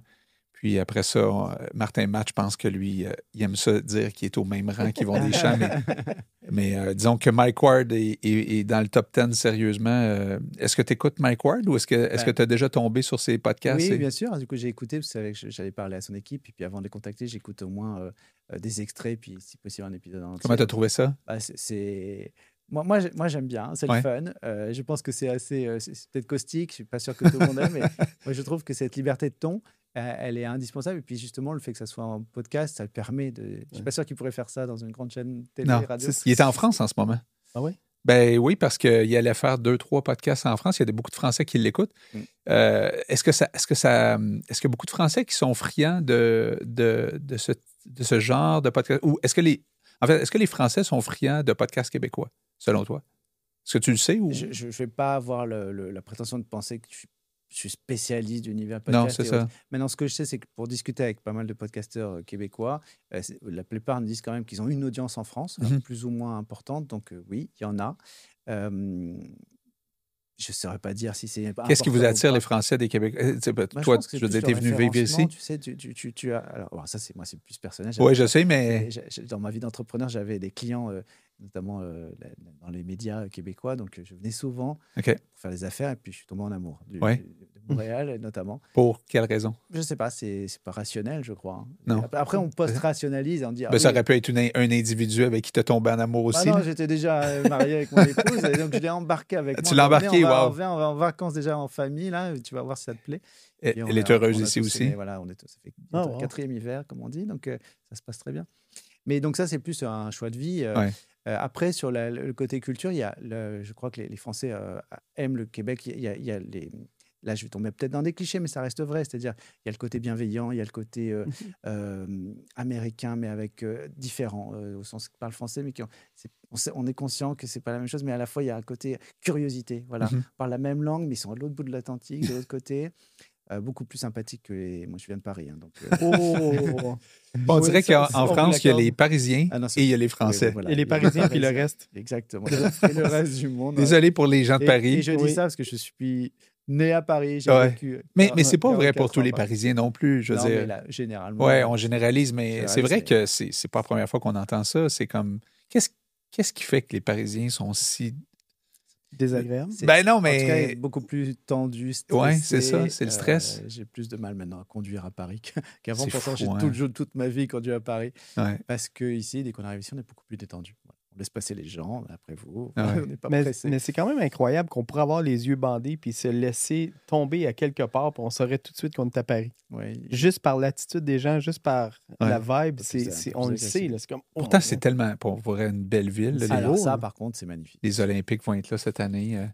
Puis après ça, euh, Martin Matt, je pense que lui, euh, il aime ça dire qu'il est au même rang qu'Yvon Deschamps. mais mais, euh, disons que Mike Ward est, est- est dans le top 10 sérieusement. Euh, est-ce que tu écoutes Mike Ward ou est-ce que est-ce que Ben, tu as déjà tombé sur ses podcasts? Oui, et- bien sûr. Du coup, j'ai écouté, vous savez que j'allais parler à son équipe, et puis avant de les contacter, j'écoute au moins euh, des extraits, puis si possible un épisode en entier. Comment tu as trouvé ça? Bah, c'est- moi, moi, moi j'aime bien, c'est Ouais. le fun. Euh, je pense que c'est assez, euh, c'est peut-être caustique. Je suis pas sûr que tout le monde aime, mais moi je trouve que cette liberté de ton, elle est indispensable. Et puis justement, le fait que ça soit un podcast, ça permet de. Je suis pas sûr qu'il pourrait faire ça dans une grande chaîne télé, Non, radio. Il est en France en ce moment. Ah oui? Ben oui, parce qu'il allait faire deux, trois podcasts en France. Il y a des- beaucoup de Français qui l'écoutent. Mm. Euh, est-ce que ça, est-ce que ça, est-ce qu'il y a beaucoup de Français qui sont friands de, de, de ce, de ce genre de podcast? Ou est-ce que les, en fait, est-ce que les Français sont friands de podcasts québécois, selon toi? Est-ce que tu le sais ou? Je ne vais pas avoir le- le- la prétention de penser que je suis, je suis spécialiste d'univers non, podcast. c'est et ça. Maintenant, ce que je sais, c'est que pour discuter avec pas mal de podcasteurs euh, québécois, euh, c'est- la plupart me disent quand même qu'ils ont une audience en France, alors Mhm. plus ou moins importante. Donc euh, oui, il y en a. Euh, je ne saurais pas dire si c'est. Qu'est-ce qui vous attire les Français des tu ben, Moi, toi, je c'est veux dire, t'es le venu vivre ici. Tu sais, tu, tu, tu, tu as. Alors, ça, c'est moi, c'est plus personnel. Oui, je sais, mais Dans ma vie d'entrepreneur, j'avais des clients, notamment euh, la- dans les médias québécois. Donc, euh, je venais souvent pour faire des affaires et puis je suis tombé en amour du, Ouais. de Montréal notamment. pour quelle raison? Je sais pas, c'est pas rationnel, je crois. hein. Non. Après, après, on post-rationalise et on dit. ah Ben, ça aurait pu être une- un individu avec qui tu tombé en amour bah aussi. non, j'étais déjà euh, marié avec mon épouse et donc je l'ai embarqué avec Tu moi. l'as Venez, embarqué, on va, wow. on va- on va en vacances déjà en famille, là, tu vas voir si ça te plaît. On elle est a- heureuse ici aussi. aimé, voilà, on est, ça fait wow. quatrième hiver, comme on dit, donc euh, ça se passe très bien. Mais donc ça, c'est plus un choix de vie. euh, Ouais. Euh, après, sur la- le côté culture, il y a le- je crois que les, les Français euh, aiment le Québec. Il y a, il y a les, là, je vais tomber peut-être dans des clichés, mais ça reste vrai. C'est-à-dire, il y a le côté bienveillant, il y a le côté euh, euh, américain, mais avec euh, différent, au sens que parle français, mais qui ont- c'est- on, sait- on est conscient que c'est pas la même chose, mais à la fois, il y a un côté curiosité. Voilà, Mhm. on parle la même langue, mais ils sont à l'autre bout de l'Atlantique, de l'autre côté. Euh, beaucoup plus sympathique que les. Moi, je viens de Paris. hein, donc, euh, Oh! On dirait qu'en France, il y a les Parisiens Ah non, et il y a les oui, Français. voilà, Et les Parisiens, puis le reste. Exactement. Et le reste du monde. ouais. Désolé pour les gens de Et- Paris. Et, je dis ça parce que je suis né à Paris. J'ai Ouais. vécu. mais mais c'est pas vrai 44 pour tous les. Parisiens non plus. Je veux Non, mais dire. là, généralement. Ouais, on généralise, mais c'est vrai que c'est c'est pas la première fois qu'on entend ça. C'est comme. Qu'est-ce qu'est-ce qui fait que les Parisiens sont si. Désagréable. Ben non, En tout cas, mais. beaucoup plus tendu, Ouais, stressé. c'est ça, c'est le stress. Euh, j'ai plus de mal maintenant à conduire à Paris qu'avant. Pourtant, j'ai hein. toujours toute ma vie conduit à Paris. Ouais. Parce que ici, dès qu'on arrive ici, on est beaucoup plus détendu. Laisse passer les gens, après vous. Ah ouais. on n'est pas Mais, c'est quand même incroyable qu'on pourrait avoir les yeux bandés puis se laisser tomber à quelque part, puis on saurait tout de suite qu'on est à Paris. Ouais. Juste par l'attitude des gens, juste par Ouais. la vibe, c'est, on le sait. là, comme, oh Pourtant, c'est tellement. Pour voir une belle ville. là, Alors, ça, par contre, c'est magnifique. les Olympiques vont être là cette année. euh.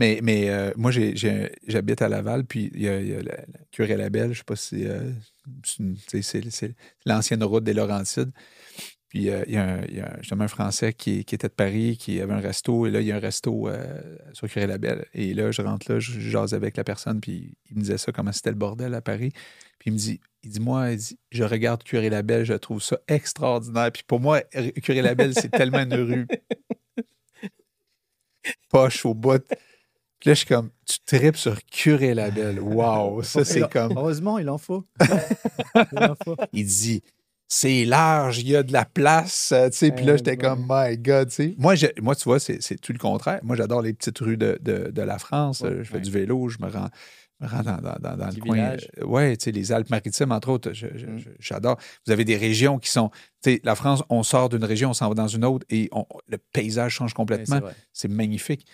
Mais, mais euh, moi, j'ai- j'ai- j'habite à Laval, puis il y a, il y a la, la Curé Labelle, je ne sais pas si euh, c'est l'ancienne route des Laurentides. Puis euh, il y a, un, il y a un- justement un Français qui, qui était de Paris, qui avait un resto, et là, il y a un resto euh, sur Curé Labelle. Et là, je rentre là, je jase avec la personne, puis il me disait ça, comment c'était le bordel à Paris. Puis il me dit, il dit, moi, il dit, je regarde Curé Labelle, je trouve ça extraordinaire. Puis pour moi, Curé Labelle, c'est tellement une rue poche au bout. Puis là, je suis comme, tu tripes sur Curé Labelle. Wow, ça, c'est comme. Heureusement, il en faut. il en faut. Il dit, c'est large, il y a de la place. euh, tu sais. Puis là, Eh, j'étais comme, my God, tu sais. Moi, tu vois, c'est tout le contraire. Moi, j'adore les petites rues de, de- de la France. Ouais, je fais ouais. du vélo, je me rends, me rends dans, dans- dans- dans le coin. euh, ouais, tu sais, les Alpes-Maritimes, entre autres, Mm. j'adore. Vous avez des régions qui sont. Tu sais, la France, on sort d'une région, on s'en va dans une autre et on- le paysage change complètement. c'est magnifique.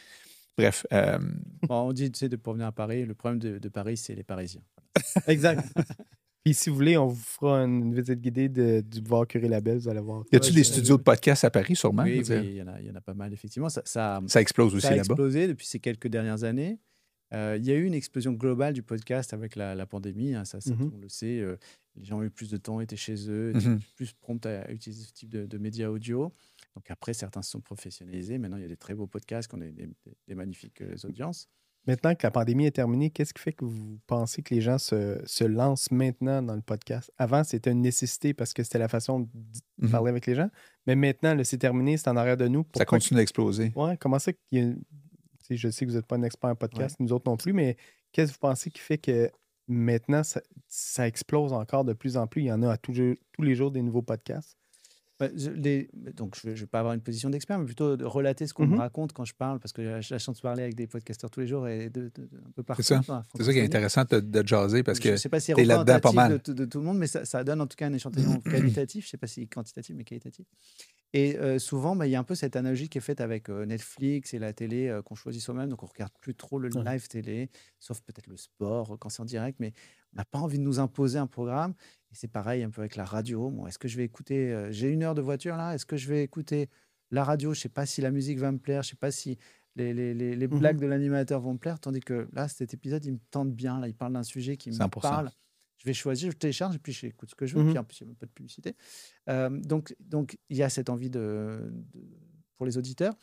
Bref, euh, Bon, on dit, tu sais, de pour venir à Paris, le problème de, de Paris, c'est les Parisiens. Exact. Puis si vous voulez, on vous fera une visite guidée de, du boulevard Curé Labelle, vous allez voir. y a-tu Ouais, des studios de podcast à Paris, sûrement? oui, il y, en a, il y en a pas mal, effectivement. Ça, ça, Ça explose aussi ça a là-bas. explosé depuis ces quelques dernières années. Euh, il y a eu une explosion globale du podcast avec la, la pandémie. hein, ça, ça, Mhm. on le sait. euh, les gens ont eu plus de temps, étaient chez eux, étaient Mhm. plus prompts à utiliser ce type de, de médias audio. Donc après, certains se sont professionnalisés. Maintenant, il y a des très beaux podcasts, qu'on a des, des- des magnifiques euh, audiences. Maintenant que la pandémie est terminée, qu'est-ce qui fait que vous pensez que les gens se, se lancent maintenant dans le podcast? Avant, c'était une nécessité parce que c'était la façon de Mhm. parler avec les gens. Mais maintenant, c'est terminé, c'est en arrière de nous. Ça continue d'exploser. Ouais, comment ça qu'il y a- Je sais que vous n'êtes pas un expert en podcast, nous autres non plus, mais qu'est-ce que vous pensez qui fait que maintenant, ça, ça explose encore de plus en plus? Il y en a à tous les jours des nouveaux podcasts. Bah, je- les- donc, je ne vais pas avoir une position d'expert, mais plutôt de relater ce qu'on me Mhm. raconte quand je parle, parce que j'ai la chance de parler avec des podcasteurs tous les jours et de, de- de- un peu partout. ça. C'est ça qui est intéressant de, de jaser parce je que ne sais pas si t'es là-dedans pas mal. de, tout- le monde, mais ça, ça donne en tout cas un échantillon qualitatif. Je ne sais pas si quantitatif, mais qualitatif. Et euh, souvent, bah, il y a un peu cette analogie qui est faite avec euh, Netflix et la télé euh, qu'on choisit soi-même. Donc, on ne regarde plus trop le live télé, sauf peut-être le sport quand c'est en direct, mais on n'a pas envie de nous imposer un programme. Et c'est pareil un peu avec la radio. Bon, est-ce que je vais écouter euh, J'ai une heure de voiture là. Est-ce que je vais écouter la radio? Je ne sais pas si la musique va me plaire. Je ne sais pas si les, les- les- les Mhm. blagues de l'animateur vont me plaire. Tandis que là, cet épisode, il me tente bien. Là, il parle d'un sujet qui me 100%. parle. Je vais choisir, je télécharge et puis j'écoute ce que je veux. Mhm. Puis en plus, il n'y a même pas de publicité. Euh, donc, donc, il y a cette envie de, de- pour les auditeurs.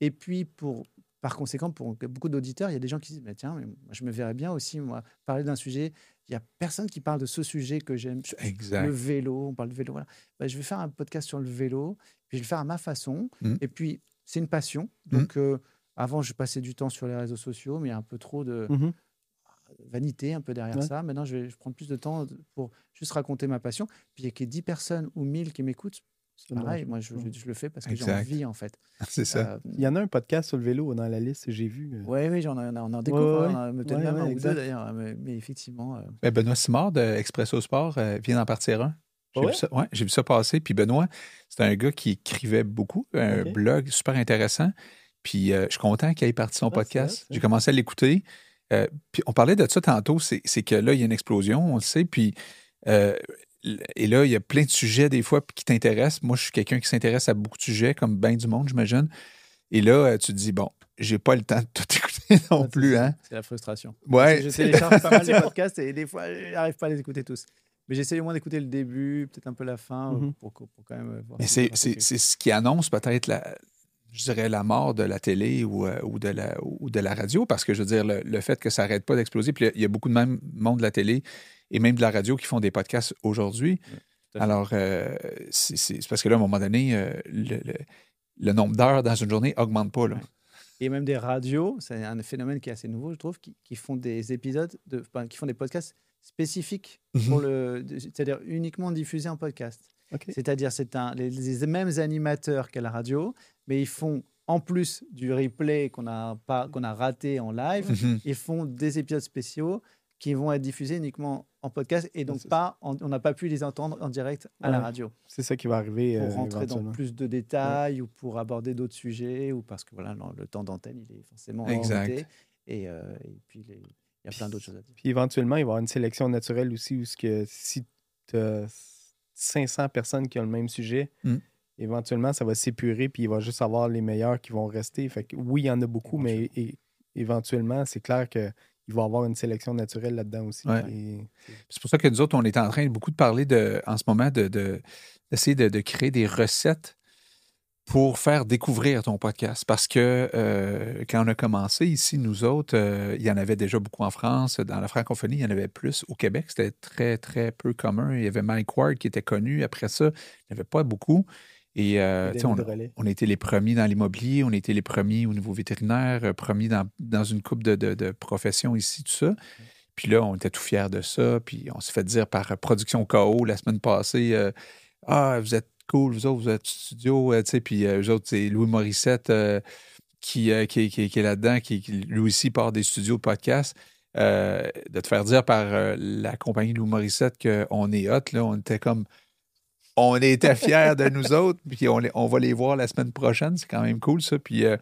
Et puis, pour, par conséquent, pour beaucoup d'auditeurs, il y a des gens qui disent mais Tiens, mais moi, je me verrais bien aussi, moi, parler d'un sujet. Il n'y a personne qui parle de ce sujet que j'aime. Le vélo, on parle de vélo. Voilà. Bah, je vais faire un podcast sur le vélo, puis je vais le faire à ma façon. Mhm. Et puis, c'est une passion. Donc, euh, avant, je passais du temps sur les réseaux sociaux, mais il y a un peu trop de Mhm. vanité un peu derrière Ouais. ça. Maintenant, je vais, je prends plus de temps pour juste raconter ma passion. Puis il y a ait 10 personnes ou 1000 qui m'écoutent. C'est pareil, moi, je, je- je le fais parce que j'ai envie, en fait. C'est ça. Euh, Il y en a un podcast sur le vélo dans la liste, j'ai vu. euh. ouais, oui, j'en ai, on en- on en découvre. ouais, hein, on en- me tenait ouais, la main ouais, ou exact. deux, d'ailleurs. Mais, mais effectivement, euh, Ben, Benoît Simard de Expresso Sport euh, vient d'en partir un. J'ai Ah ouais? vu, ça, ouais, j'ai vu ça passer. Puis Benoît, c'est un gars qui écrivait beaucoup, un blog super intéressant. Puis euh, je suis content qu'il ait parti son Ah, podcast. J'ai commencé à l'écouter. Euh, puis on parlait de ça tantôt, c'est, c'est que là, il y a une explosion, on le sait. Puis euh, et là, il y a plein de sujets des fois qui t'intéressent. Moi, je suis quelqu'un qui s'intéresse à beaucoup de sujets, comme bien du monde, j'imagine. Et là, euh, tu te dis, bon, j'ai pas le temps de tout écouter non plus, hein? c'est la frustration. Ouais. je télécharge pas mal de podcasts et des fois, je n'arrive pas à les écouter tous. Mais j'essaie au moins d'écouter le début, peut-être un peu la fin, Mhm. pour, pour quand même euh, voir. Mais c'est ce qui annonce peut-être la, je dirais la mort de la télé ou, euh, ou, de, la, ou de la radio, parce que je veux dire, le, le fait que ça n'arrête pas d'exploser, puis il y a beaucoup de même monde de la télé et même de la radio qui font des podcasts aujourd'hui. Alors, euh, c'est, parce que là, à un moment donné, euh, le, le- le nombre d'heures dans une journée augmente pas. Là. Ouais. Et même des radios, c'est un phénomène qui est assez nouveau, je trouve, qui, qui font des épisodes, de, enfin, qui font des podcasts spécifiques pour le, c'est-à-dire uniquement diffusés en podcast. C'est-à-dire c'est un, les, les mêmes animateurs qu'à la radio, mais ils font en plus du replay qu'on a pas qu'on a raté en live, Mhm. ils font des épisodes spéciaux qui vont être diffusés uniquement en podcast et donc pas en- on n'a pas pu les entendre en direct à la radio C'est ça qui va arriver. pour euh, rentrer dans plus de détails ou pour aborder d'autres sujets ou parce que voilà le, le temps d'antenne il est forcément Exact. limité et, euh, et puis les- il y a plein d'autres choses à dire. Puis éventuellement, il va y avoir une sélection naturelle aussi où ce que si tu as 500 personnes qui ont le même sujet, Mm. éventuellement, ça va s'épurer puis il va juste avoir les meilleurs qui vont rester. Fait que oui, il y en a beaucoup, mais et- éventuellement, c'est clair qu'il va y avoir une sélection naturelle là-dedans aussi. Ouais. Et- C'est pour ça que nous autres, on est en train beaucoup de parler de, en ce moment de, de- d'essayer de, de créer des recettes pour faire découvrir ton podcast. Parce que euh, quand on a commencé ici, nous autres, euh, il y en avait déjà beaucoup en France. Dans la francophonie, il y en avait plus. Au Québec, c'était très, très peu commun. Il y avait Mike Ward qui était connu. Après ça, il n'y avait pas beaucoup. Et euh, on, était les premiers dans l'immobilier, on était les premiers au niveau vétérinaire, euh, premiers dans, dans une coupe de, de, de professions ici, tout ça. Puis là, on était tout fiers de ça. Puis on s'est fait dire par Production KO la semaine passée euh, Ah, vous êtes cool, vous autres, vous êtes studio. euh, tu sais, puis eux autres, c'est Louis Morissette qui, qui, qui- qui est là-dedans, qui, qui, lui aussi part des studios de podcast. De te faire dire par la compagnie Louis Morissette qu'on est hot, là, on était comme. On était fiers de nous autres, puis on, on va les voir la semaine prochaine. C'est quand même cool, ça. Puis, euh,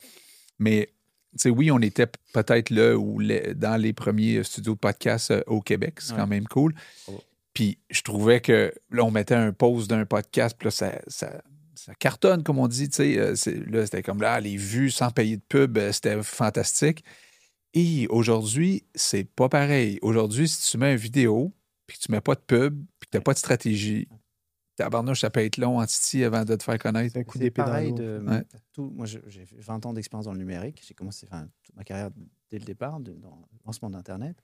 mais tu sais, oui, on était peut-être là ou les- dans les premiers studios de podcast euh, au Québec. C'est Ouais. quand même cool. Bravo. Puis je trouvais que là, on mettait un pause d'un podcast, puis là, ça, ça, ça cartonne, comme on dit. tu sais. Euh, Là, c'était comme là, les vues sans payer de pub, euh, c'était fantastique. Et aujourd'hui, c'est pas pareil. Aujourd'hui, si tu mets une vidéo, puis que tu mets pas de pub, puis que tu n'as pas de stratégie, tabarnouche, ça peut être long en titi avant de te faire connaître. C'est un coup d'épée pareil de Ouais. tout. Moi, j'ai fait 20 ans d'expérience dans le numérique. J'ai commencé enfin, toute ma carrière dès le départ de- dans le lancement d'Internet.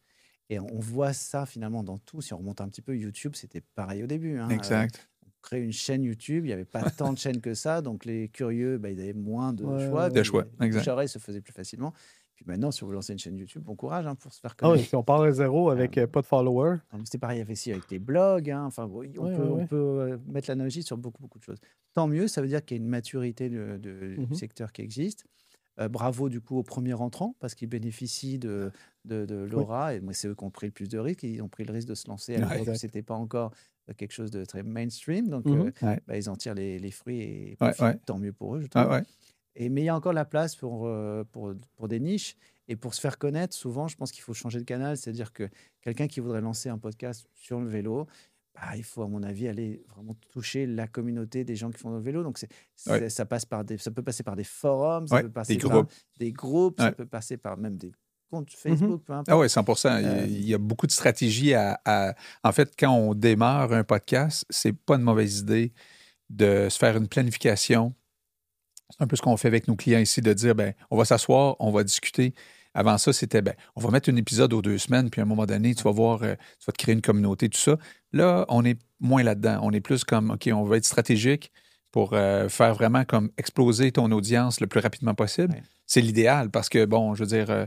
Et on voit ça finalement dans tout. Si on remonte un petit peu, YouTube, c'était pareil au début. hein. Exact. Euh, on crée une chaîne YouTube, il n'y avait pas tant de chaînes que ça. Donc les curieux, bah, ils avaient moins de Ouais, choix. ouais. De puis choix, Les exact. bouche-oreille se faisaient plus facilement. Puis maintenant, si vous lancez une chaîne YouTube, bon courage hein, pour se faire Ah oui, connaître. si on part à zéro avec Euh, euh, pas de followers. C'est pareil avec- aussi avec les blogs. hein. Enfin, on peut, on peut, euh, mettre l'analogie sur beaucoup, beaucoup de choses. Tant mieux, ça veut dire qu'il y a une maturité de- de- Mhm. du secteur qui existe. Euh, bravo du coup aux premiers entrants parce qu'ils bénéficient de, de, de l'aura. Et moi, c'est eux qui ont pris le plus de risques. Ils ont pris le risque de se lancer à Ouais. Exact. c'était pas encore euh, quelque chose de très mainstream. Donc, Mhm. euh, Ouais. bah, ils en tirent les, les fruits et Ouais, tant mieux pour eux, je Ah trouve. ouais. Et, mais il y a encore la place pour, euh, pour, pour des niches. Et pour se faire connaître, souvent, je pense qu'il faut changer de canal. C'est-à-dire que quelqu'un qui voudrait lancer un podcast sur le vélo, bah, il faut, à mon avis, aller vraiment toucher la communauté des gens qui font le vélo. Donc, c'est, c'est- Ouais. ça, passe par des, ça peut passer par des forums, ça Ouais, peut passer des par groupes. des groupes, ça peut passer par même des comptes Facebook, peu importe. Ah oui, 100 Il y a- Euh, Il y a beaucoup de stratégies à, à- En fait, quand on démarre un podcast, c'est pas une mauvaise idée de se faire une planification. C'est un peu ce qu'on fait avec nos clients ici, de dire, ben, on va s'asseoir, on va discuter. Avant ça, c'était, ben, on va mettre un épisode aux deux semaines, puis à un moment donné, tu vas voir, euh, tu vas te créer une communauté, tout ça. Là, on est moins là-dedans. On est plus comme, OK, on va être stratégique pour euh, faire vraiment comme exploser ton audience le plus rapidement possible. Ouais. C'est l'idéal parce que, bon, je veux dire, euh,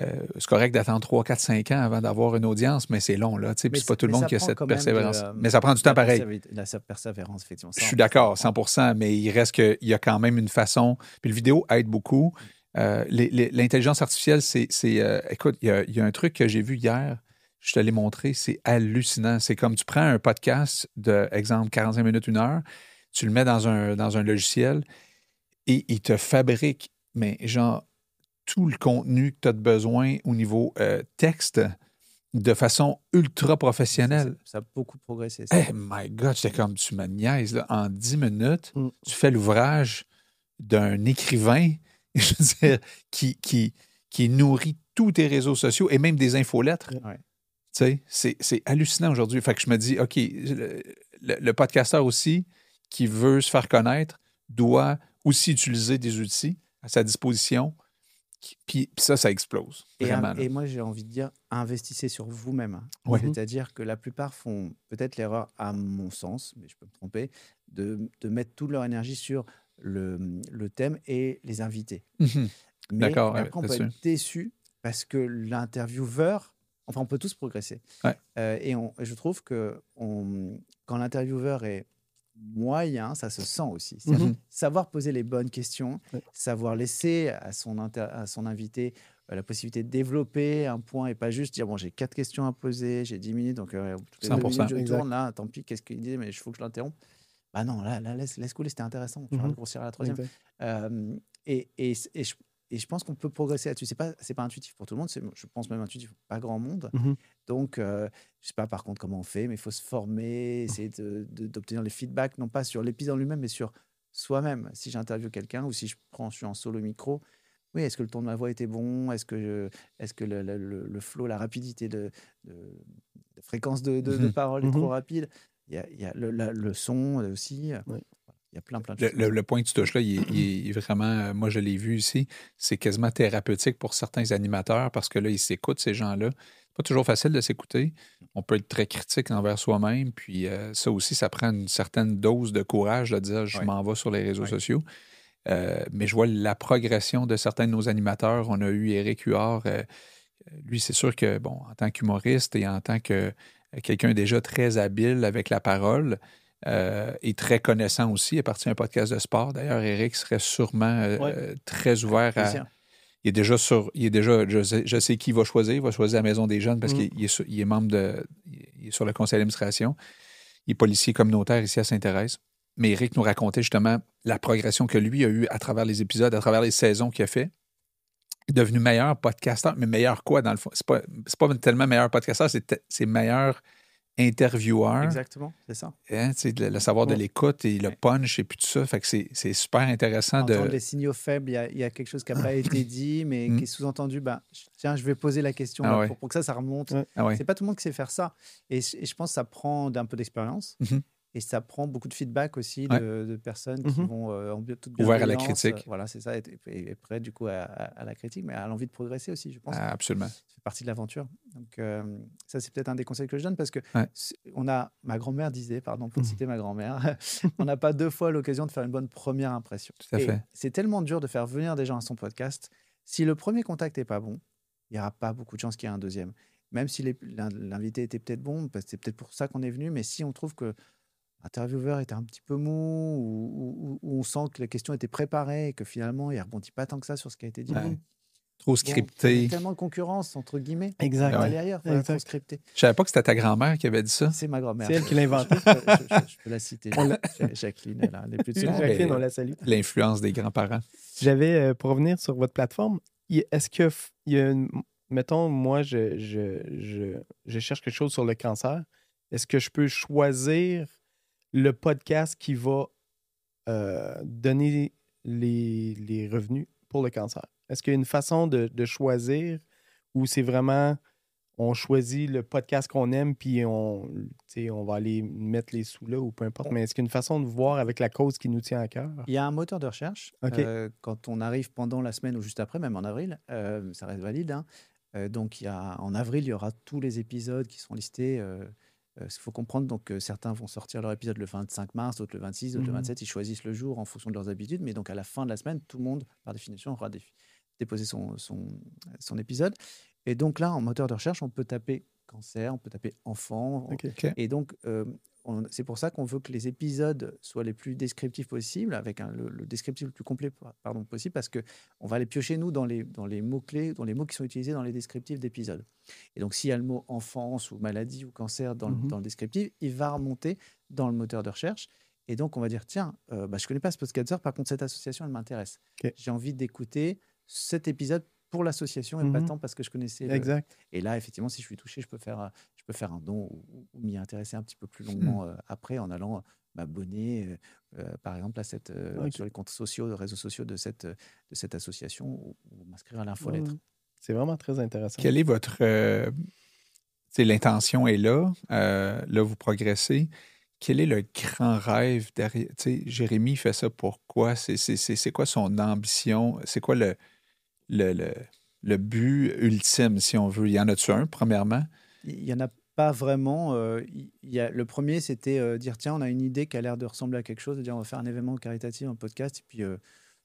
euh, c'est correct d'attendre 3, 4, 5 ans avant d'avoir une audience, mais c'est long, là. Puis c'est pas tout le monde qui a cette persévérance. euh, mais ça prend du temps pareil. La persévérance, effectivement. Je suis d'accord, ça, on- 100 mais il reste qu'il y a quand même une façon. Puis le vidéo aide beaucoup. Euh, L'intelligence artificielle, c'est. écoute, il y, a, il y a un truc que j'ai vu hier, je te l'ai montré, c'est hallucinant. C'est comme tu prends un podcast de, exemple, 45 minutes, une heure, tu le mets dans un, dans un logiciel et il te fabrique, mais genre, tout le contenu que tu as de besoin au niveau euh, texte de façon ultra professionnelle. Ça, ça a beaucoup progressé. ça. Eh my God, j'étais comme tu me niaises. Là. En 10 minutes, Mm. tu fais l'ouvrage d'un écrivain, je veux dire, qui, qui, qui nourrit tous tes réseaux sociaux et même des infolettres. Ouais. Tu sais, c'est, c'est hallucinant aujourd'hui. Fait que je me dis, OK, le, le- le podcasteur aussi qui veut se faire connaître doit aussi utiliser des outils à sa disposition. Puis, puis ça, ça explose. Et, Vraiment. moi, j'ai envie de dire, investissez sur vous-même. Ouais. C'est-à-dire que la plupart font peut-être l'erreur, à mon sens, mais je peux me tromper, de, de mettre toute leur énergie sur le, le thème et les invités. Mhm. Mais, D'accord, ouais, on peut être déçu parce que l'intervieweur, enfin, on peut tous progresser. Ouais. Euh, et, on- je trouve que on, quand l'intervieweur est moyen, ça se sent aussi. Mhm. savoir poser les bonnes questions, Ouais. savoir laisser à son, inter- à son invité euh, la possibilité de développer un point et pas juste dire bon j'ai quatre questions à poser, j'ai 10 minutes donc euh, toutes les deux 100%, minutes, je exact. tourne là, tant pis qu'est-ce qu'il dit mais il faut que je l'interrompe. Bah non là, là laisse, laisse couler c'était intéressant, vas Mhm. raccourcir à la troisième. Euh, et, et, et je, et je pense qu'on peut progresser là-dessus. C'est pas c'est pas intuitif pour tout le monde. c'est- Je pense même intuitif pour pas grand monde. Mhm. Donc euh, je sais pas par contre comment on fait, mais il faut se former, essayer de- de- d'obtenir les feedbacks non pas sur l'épisode en lui-même, mais sur soi-même. Si j'interviewe quelqu'un ou si je prends je suis en solo micro, oui, est-ce que le ton de ma voix était bon? Est-ce que, je- est-ce que le, le, le- le flow, la rapidité de, de fréquence de, de, de Mhm. parole est trop Mhm. rapide? Il y a, il y a le, la- le son aussi. Oui. Il y a plein, plein de Le, choses. le- le point que tu touches là, il est, il est vraiment, euh, moi je l'ai vu ici, c'est quasiment thérapeutique pour certains animateurs parce que là, ils s'écoutent, ces gens-là. C'est pas toujours facile de s'écouter. On peut être très critique envers soi-même. Puis euh, ça aussi, ça prend une certaine dose de courage de dire je Ouais. m'en vais sur les réseaux Ouais. sociaux. Euh, mais je vois la progression de certains de nos animateurs. On a eu Éric Huard. euh, lui, c'est sûr que, bon, en tant qu'humoriste et en tant que quelqu'un déjà très habile avec la parole, euh, et très connaissant aussi. Il est parti un podcast de sport. D'ailleurs, Eric serait sûrement euh, Ouais. euh, très ouvert à. Il est déjà sur. Il est déjà. Je sais, je sais qui va choisir. Il va choisir la Maison des Jeunes parce Mm. qu'il il est, il est membre de. Il est sur le conseil d'administration. Il est policier communautaire ici à Sainte-Thérèse. Mais Eric nous racontait justement la progression que lui a eue à travers les épisodes, à travers les saisons qu'il a fait. Il est devenu meilleur podcasteur, mais meilleur quoi dans le fond? C'est pas, c'est pas tellement meilleur podcasteur, c'est, te- c'est meilleur intervieweur. Exactement, c'est ça. Hein, le, le savoir de l'écoute et le punch et puis tout ça. Fait que c'est, super intéressant Entendre de. les signaux faibles, il y a, il y a quelque chose qui n'a pas été dit, mais Mm. qui est sous-entendu. Ben, tiens, je vais poser la question Ah là, ouais. pour, pour que ça, ça remonte. Ouais. Ah. C'est pas tout le monde qui sait faire ça. Et, je- et je pense que ça prend d'un peu d'expérience. Mhm. Et ça prend beaucoup de feedback aussi Ouais. de, de personnes qui Mhm. vont euh, en toute Ouvert à la critique. euh, Voilà, c'est ça. Et, et- et prêt du coup à, à- à la critique, mais à l'envie de progresser aussi, je pense. Ah, absolument. Ça fait partie de l'aventure. Donc, euh, ça, c'est peut-être un des conseils que je donne parce que Ouais. on a, ma grand-mère disait, pardon pour Mhm. citer ma grand-mère, on n'a pas deux fois l'occasion de faire une bonne première impression. Tout à Et fait. C'est tellement dur de faire venir des gens à son podcast. Si le premier contact n'est pas bon, il n'y aura pas beaucoup de chances qu'il y ait un deuxième. Même si l'invité était peut-être bon, c'est peut-être pour ça qu'on est venu, mais si on trouve que l'intervieweur était un petit peu mou, ou, ou- ou on sent que la question était préparée et que finalement il ne rebondit pas tant que ça sur ce qui a été dit, Ouais. bon, Trop il y a scripté. tellement de concurrence, entre guillemets. Exact. Ouais. aller ailleurs, voilà, trop Exact. scripté. Je savais pas que c'était ta grand-mère qui avait dit ça. C'est ma grand-mère. C'est elle qui l'a inventé. Je, je- je- je peux la citer. Jacqueline, elle, elle est plus dessus. Jacqueline, on la salue. L'influence des grands-parents. J'avais, euh, pour revenir sur votre plateforme, est-ce que, f- il y a une- mettons, moi, je, je, je, je cherche quelque chose sur le cancer. Est-ce que je peux choisir le podcast qui va euh, donner les, les revenus pour le cancer? Est-ce qu'il y a une façon de, de choisir ou c'est vraiment on choisit le podcast qu'on aime puis on, on va aller mettre les sous là ou peu importe, mais est-ce qu'il y a une façon de voir avec la cause qui nous tient à cœur? Il y a un moteur de recherche. Euh, quand on arrive pendant la semaine ou juste après, même en avril, euh, ça reste valide. hein. Donc, il y a, en avril, il y aura tous les épisodes qui seront listés. Euh, euh, Il faut comprendre donc que certains vont sortir leur épisode le 25 mars, d'autres le 26, d'autres le 27. Ils choisissent le jour en fonction de leurs habitudes. Mais donc, à la fin de la semaine, tout le monde, par définition, aura dé- déposé son, son, son épisode. Et donc là, en moteur de recherche, on peut taper cancer, on peut taper enfant, et donc, euh, c'est pour ça qu'on veut que les épisodes soient les plus descriptifs possibles, avec un- le, le descriptif le plus complet pardon, possible, parce que on va les piocher, nous, dans les, dans les mots-clés, dans les mots qui sont utilisés dans les descriptifs d'épisodes. Et donc, s'il y a le mot enfance ou maladie ou cancer dans, le- Mhm. dans le descriptif, il va remonter dans le moteur de recherche. Et donc, on va dire, tiens, euh, bah, je ne connais pas ce podcaster, par contre, cette association, elle m'intéresse. J'ai envie d'écouter cet épisode pour l'association et pas Mhm. tant parce que je connaissais le- Exact. et là, effectivement, si je suis touché, je peux faire, euh, peux faire un don ou, ou m'y intéresser un petit peu plus longuement euh, après en allant euh, m'abonner, euh, par exemple, à cette, euh, sur les comptes sociaux, les réseaux sociaux de cette, de cette association ou, ou m'inscrire à l'infolettre. Mm. C'est vraiment très intéressant. Quelle est votre. euh, tu sais, L'intention est là. euh, là, vous progressez. Quel est le grand rêve derrière? Tu sais, Jérémy fait ça pourquoi? C'est- C'est c'est- c'est quoi son ambition? C'est quoi le, le, le, le but ultime, si on veut? Il y en a-tu un, premièrement? Il n'y en a pas vraiment. euh, y a, le premier, c'était euh, dire tiens, on a une idée qui a l'air de ressembler à quelque chose, de dire on va faire un événement caritatif, un podcast, et puis euh,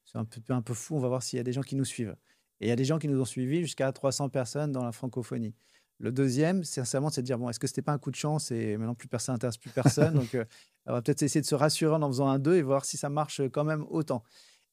c'est un peu, un peu fou, on va voir s'il y a des gens qui nous suivent. Et il y a des gens qui nous ont suivis jusqu'à 300 personnes dans la francophonie. Le deuxième, sincèrement, c'est de dire bon, est-ce que c'était pas un coup de chance et maintenant plus personne n'intéresse plus personne, donc euh, on va peut-être essayer de se rassurer en en faisant un 2 et voir si ça marche quand même autant.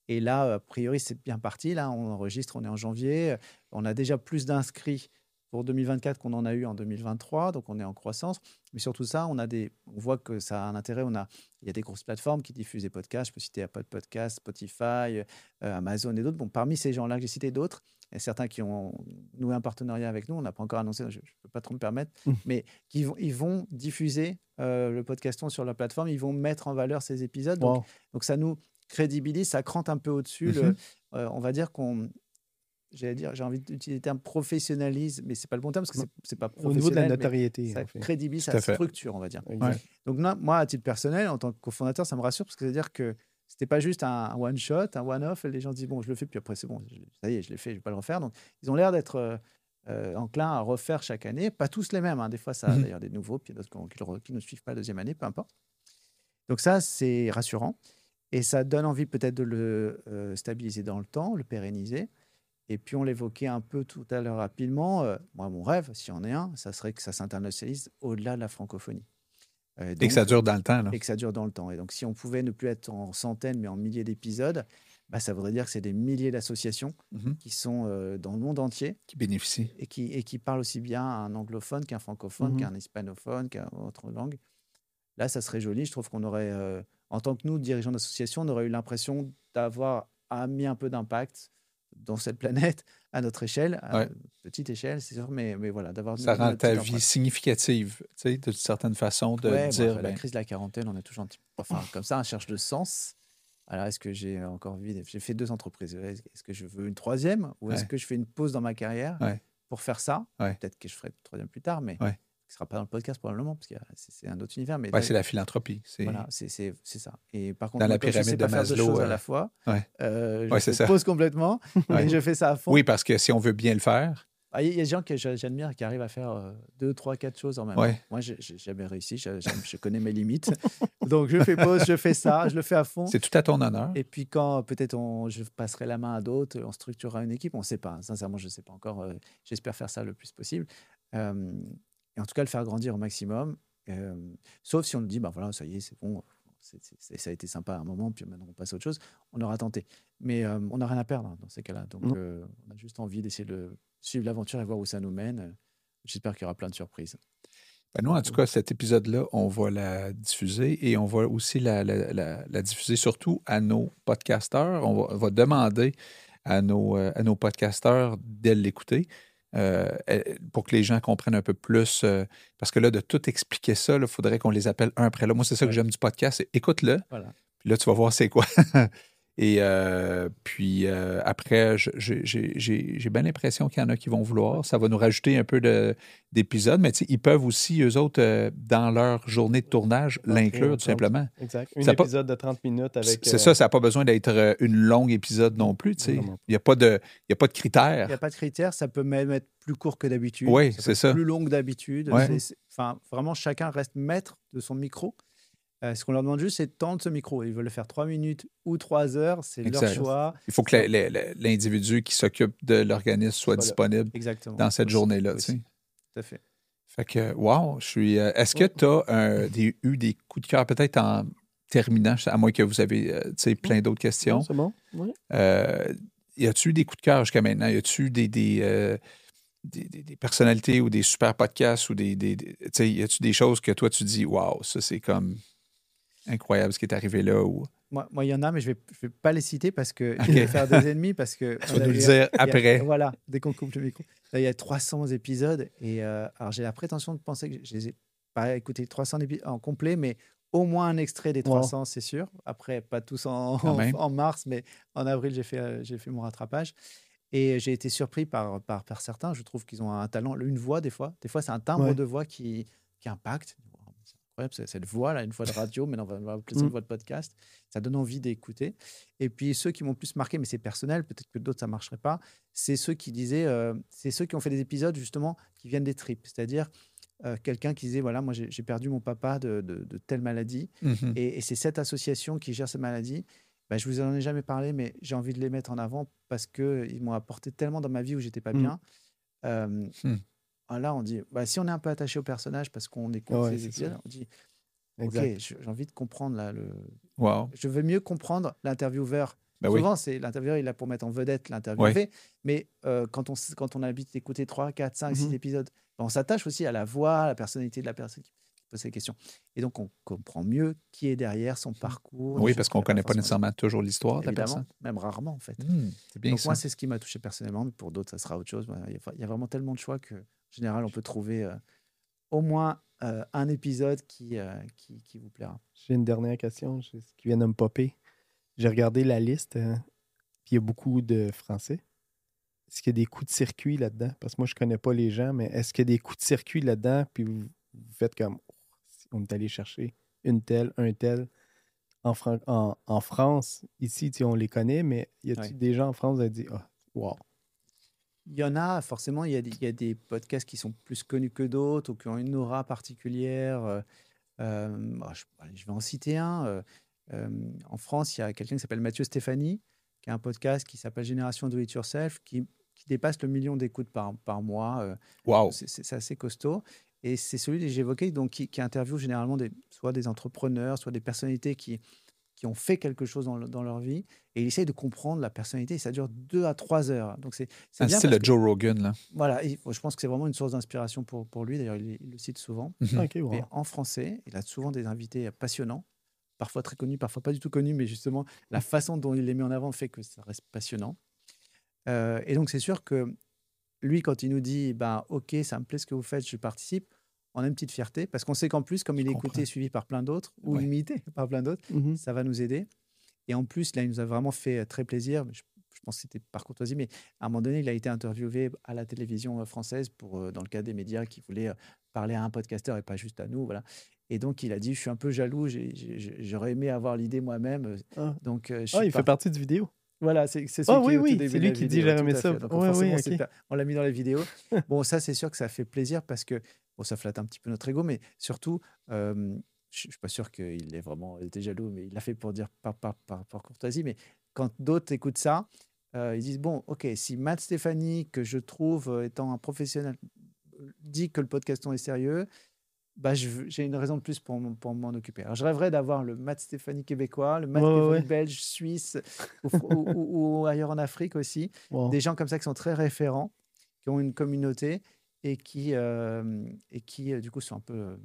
Et là, a priori, c'est bien parti. Là, on enregistre, on est en janvier. On a déjà plus d'inscrits pour 2024 qu'on en a eu en 2023, donc on est en croissance. Mais surtout ça, on a des, on voit que ça a un intérêt. On a, il y a des grosses plateformes qui diffusent des podcasts. Je peux citer Apple Podcasts, Spotify, euh, Amazon et d'autres. Bon, parmi ces gens-là, j'ai cité d'autres. Et certains qui ont noué un partenariat avec nous, on n'a pas encore annoncé, je ne peux pas trop me permettre, Mm. mais qui vont, ils vont diffuser euh, le podcaston sur la plateforme, ils vont mettre en valeur ces épisodes. Donc, Wow. donc ça nous crédibilise, ça crante un peu au-dessus. Mhm. euh, on va dire qu'on j'allais dire, j'ai envie d'utiliser le terme professionnalise, mais c'est pas le bon terme parce que c'est- pas Au professionnel. niveau de la notoriété. Ça en fait. crédibilise, fait. structure, on va dire. Donc non, moi, à titre personnel, en tant que cofondateur, ça me rassure parce que c'est-à-dire que c'était pas juste un one shot, un one off. Et les gens se disent bon, je le fais, puis après c'est bon, ça y est, je l'ai fait, je vais pas le refaire. Donc ils ont l'air d'être euh, euh, enclins à refaire chaque année, pas tous les mêmes. hein. Des fois, ça a Mhm. d'ailleurs des nouveaux, puis d'autres qui ne suivent pas la deuxième année, peu importe. Donc ça, c'est rassurant et ça donne envie peut-être de le euh, stabiliser dans le temps, le pérenniser. Et puis on l'évoquait un peu tout à l'heure rapidement. euh, moi, mon rêve, si on est un, ça serait que ça s'internationalise au-delà de la francophonie. Euh, Et que ça dure dans le temps. Là. et que ça dure dans le temps. Et donc, si on pouvait ne plus être en centaines, mais en milliers d'épisodes, bah, ça voudrait dire que c'est des milliers d'associations Mhm. qui sont euh, dans le monde entier Qui bénéficie. et qui, et qui parlent aussi bien un anglophone qu'un francophone, Mhm. qu'un hispanophone, qu'un autre langue. Là, ça serait joli. Je trouve qu'on aurait, euh, en tant que nous, dirigeants d'association, on aurait eu l'impression d'avoir ah, mis un peu d'impact dans cette planète à notre échelle, à Ouais. petite échelle, c'est sûr, mais, mais voilà, d'avoir Ça rend ta vie significative, tu sais, d'une certaine façon, de Ouais, bon, dire. après, la ben, crise de la quarantaine, on est toujours un petit peu. Enfin, comme ça, on cherche de sens. Alors, est-ce que j'ai encore envie J'ai fait deux entreprises. Est-ce que je veux une troisième ou est-ce Ouais. que je fais une pause dans ma carrière pour faire ça? Peut-être que je ferai une troisième plus tard, mais. Qui ne sera pas dans le podcast probablement, parce que c'est un autre univers. Mais ouais, c'est la philanthropie. C'est voilà, c'est ça. Et par contre, Dans la je sais pyramide pas de faire deux choses à euh, la fois, ouais. euh, je Ouais, ça. pause complètement, je fais ça à fond. Oui, parce que si on veut bien le faire, Ah, Il y a des gens que j'a- j'admire qui arrivent à faire euh, deux, trois, quatre choses en même temps. Moi, je n'ai jamais réussi. Je, je- je connais mes limites. Donc, je fais pause, je fais ça, je le fais à fond. c'est tout à ton honneur. Et puis, quand peut-être on- je passerai la main à d'autres, on structurera une équipe, on ne sait pas. Sincèrement, je ne sais pas encore. euh, J'espère faire ça le plus possible. Euh, et en tout cas, le faire grandir au maximum. Euh, sauf si on nous dit, bah voilà, ça y est, c'est bon. ça a été sympa à un moment, puis maintenant on passe à autre chose. On aura tenté. Mais euh, on n'a rien à perdre dans ces cas-là. Donc, euh, on a juste envie d'essayer de suivre l'aventure et voir où ça nous mène. J'espère qu'il y aura plein de surprises. Ben, nous, en tout cas, cet épisode-là, on va la diffuser et on va aussi la, la- la- la diffuser surtout à nos podcasteurs. On va, on va demander à nos, à nos podcasteurs de l'écouter euh, euh, pour que les gens comprennent un peu plus. euh, parce que là, de tout expliquer ça, il faudrait qu'on les appelle un après l'autre. Moi, c'est ça que j'aime du podcast, écoute-le. Voilà. Puis là, tu vas voir c'est quoi. Et euh, puis euh, après, j'ai j'ai- j'ai bien l'impression qu'il y en a qui vont vouloir. Ça va nous rajouter un peu de- d'épisodes, mais tu sais, ils peuvent aussi, eux autres, euh, dans leur journée de tournage, l'inclure tout simplement. Exact. Un pas- épisode de 30 minutes avec. C'est euh, ça, ça n'a pas besoin d'être une longue épisode non plus. Il n'y a, pas de- il y a pas de Il critères. n'y a pas de critères, ça peut même être plus court que d'habitude. Oui, c'est ça. Plus long que d'habitude. Ouais. Enfin, vraiment, chacun reste maître de son micro. Euh, ce qu'on leur demande juste, c'est de tendre ce micro. Ils veulent le faire trois minutes ou trois heures, c'est leur choix. Il faut que l'individu qui s'occupe de l'organisme soit Voilà. disponible Exactement. dans cette journée-là. tu aussi, sais. Tout à fait. Fait que, wow, je suis. euh, Est-ce que tu as eu des coups de cœur, peut-être en terminant, à moins que vous avez euh, tu sais, plein d'autres questions? C'est bon? Oui. Euh, y a-tu eu des coups de cœur jusqu'à maintenant? Y a-tu eu des, des, euh, des, des- des personnalités ou des super podcasts ou des. des, des- tu sais, y a-tu des choses que toi tu dis, waouh, ça c'est comme incroyable ce qui est arrivé là? Ou... Moi, moi, il y en a, mais je ne vais, je vais pas les citer parce que je vais faire des ennemis. Parce que Tu vas nous le dire a- après. Voilà, dès qu'on coupe le micro. Là, il y a 300 épisodes. Et euh, alors, j'ai la prétention de penser que je les ai pas écoutés 300 épisodes en complet, mais au moins un extrait des Wow. 300, c'est sûr. Après, pas tous en, mars, mais en avril, j'ai fait, euh, j'ai fait mon rattrapage. Et j'ai été surpris par, par, par certains. Je trouve qu'ils ont un talent, une voix, des fois. Des fois, c'est un timbre Ouais. de voix qui, qui impacte. Incroyable, cette voix-là, une voix de radio, mais on va, on va appeler ça une voix de podcast. Ça donne envie d'écouter. Et puis ceux qui m'ont plus marqué, mais c'est personnel, peut-être que d'autres ça marcherait pas, c'est ceux qui disaient, euh, c'est ceux qui ont fait des épisodes justement qui viennent des tripes, c'est-à-dire euh, quelqu'un qui disait voilà moi j'ai perdu mon papa de, de- de telle maladie Mhm. et, et c'est cette association qui gère cette maladie. Bah, je vous en ai jamais parlé, mais j'ai envie de les mettre en avant parce que ils m'ont apporté tellement dans ma vie où j'étais pas Mm. bien. Euh, Mm. Ah, Là, on dit, bah, si on est un peu attaché au personnage parce qu'on écoute Ouais, ça. on dit, Exact. ok, j'ai envie de comprendre là, le, Wow. je veux mieux comprendre l'intervieweur. Oui. Souvent, c'est l'intervieweur, il est là pour mettre en vedette l'interviewé. Mais euh, quand, on, quand on a l'habitude d'écouter 3, 4, 5, 6 Mhm. épisodes, ben, on s'attache aussi à la voix, à la personnalité de la personne qui pose ces questions. Et donc, on comprend mieux qui est derrière son parcours. des Oui, parce qu'on ne n'a connaît pas nécessairement toujours l'histoire de la personne. même rarement en fait. C'est bien donc, ça. moi, c'est ce qui m'a touché personnellement. Mais pour d'autres, ça sera autre chose. Il y a vraiment tellement de choix que, en général, on peut trouver euh, au moins euh, un épisode qui, euh, qui, qui vous plaira. J'ai une dernière question ce qui vient de me popper. J'ai regardé la liste, euh, puis il y a beaucoup de Français. est-ce qu'il y a des coups de circuit là-dedans? Parce que moi, je connais pas les gens, mais est-ce qu'il y a des coups de circuit là-dedans? Puis vous, vous faites comme, oh, on est allé chercher une telle, un tel. En, Fran- en, en France, ici, on les connaît, mais y a-t-il Ouais. des gens en France qui ont dit, ah, wow. Il y en a, forcément, il y a, des, il y a des podcasts qui sont plus connus que d'autres ou qui ont une aura particulière. euh, euh, bah, je, vais en citer un. euh, en France, il y a quelqu'un qui s'appelle Mathieu Stéphanie, qui a un podcast qui s'appelle Génération Do It Yourself, qui, qui dépasse le million d'écoutes par, par mois. Wow. c'est- assez costaud. Et c'est celui que j'évoquais, donc qui, qui interviewe généralement des, soit des entrepreneurs, soit des personnalités qui, qui ont fait quelque chose dans, le- dans leur vie. Et il essaye de comprendre la personnalité. Et ça dure deux à trois heures. Donc c'est c'est de que- Joe Rogan, là. voilà, et je pense que c'est vraiment une source d'inspiration pour, pour lui. D'ailleurs, il, il le cite souvent. Wow. Mais en français, il a souvent des invités passionnants, parfois très connus, parfois pas du tout connus, mais justement, la façon dont il les met en avant fait que ça reste passionnant. Euh, et donc, c'est sûr que lui, quand il nous dit ben, Ok, ça me plaît ce que vous faites, je participe, on a une petite fierté, parce qu'on sait qu'en plus, comme il est écouté, suivi par plein d'autres, ou Ouais. imité par plein d'autres, Mhm. ça va nous aider. Et en plus, là, il nous a vraiment fait euh, très plaisir. Je, je pense que c'était par courtoisie, mais à un moment donné, il a été interviewé à la télévision euh, française pour, euh, dans le cas des médias qui voulaient parler à un podcasteur et pas juste à nous. Voilà. Et donc, il a dit Je suis un peu jaloux, j'aurais aimé avoir l'idée moi-même. Ah. Donc, je Ah, il fait partie du vidéo. Voilà, c'est celui oui, qui oui, de lui qui dit, fait. Donc, Ouais, oui, on l'a mis dans la vidéo. bon, ça, c'est sûr que ça fait plaisir parce que bon, ça flatte un petit peu notre ego, mais surtout, euh, je je suis pas sûr qu'il ait vraiment été jaloux, mais il l'a fait pour dire par, par, par, par courtoisie. Mais quand d'autres écoutent ça, euh, ils disent bon, ok, si Matt Stéphanie, que je trouve euh, étant un professionnel, dit que le podcaston est sérieux, bah, j'ai une raison de plus pour, pour m'en occuper. Alors, je rêverais d'avoir le Matt Stéphanie québécois, le Matt Ouais, ouais, Stéphanie ouais. belge, suisse ou, ailleurs en Afrique aussi. Wow. Des gens comme ça qui sont très référents, qui ont une communauté et qui, euh, et qui euh, du coup, sont un peu euh,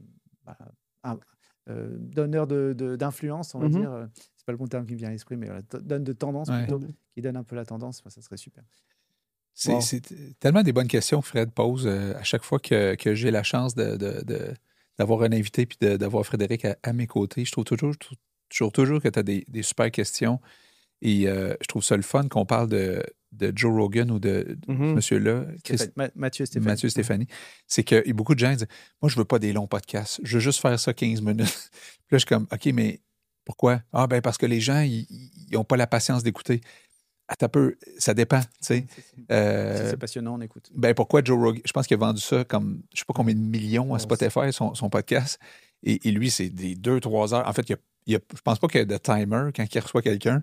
bah, un- euh, donneurs de- de- d'influence, on va Mhm. dire. euh, C'est pas le bon terme qui me vient à l'esprit, mais voilà, donnent de tendance Ouais. plutôt, qui donnent un peu la tendance. Bah, ça serait super. C'est Wow. tellement des bonnes questions que Fred pose euh, à chaque fois que, que j'ai la chance de- d'avoir un invité puis d'avoir Frédéric à, à mes côtés. Je trouve toujours, toujours, toujours que tu as des, des super questions. Et euh, je trouve ça le fun qu'on parle de, de Joe Rogan ou de, ce monsieur-là, Ma- Mathieu Stéphanie. C'est que et beaucoup de gens disent Moi, je veux pas des longs podcasts. Je veux juste faire ça 15 minutes. Puis là, je suis comme OK, mais pourquoi? Ah, ben parce que les gens, ils n'ont pas la patience d'écouter. Peu, ça dépend, tu sais. Si Euh, c'est passionnant, on écoute. ben pourquoi Joe Rogan? Je pense qu'il a vendu ça comme, je sais pas combien de millions à Spotify, son, son podcast. Et, et lui, c'est des deux, trois heures. En fait, il a, il a- je pense pas qu'il y a de timer quand il reçoit quelqu'un.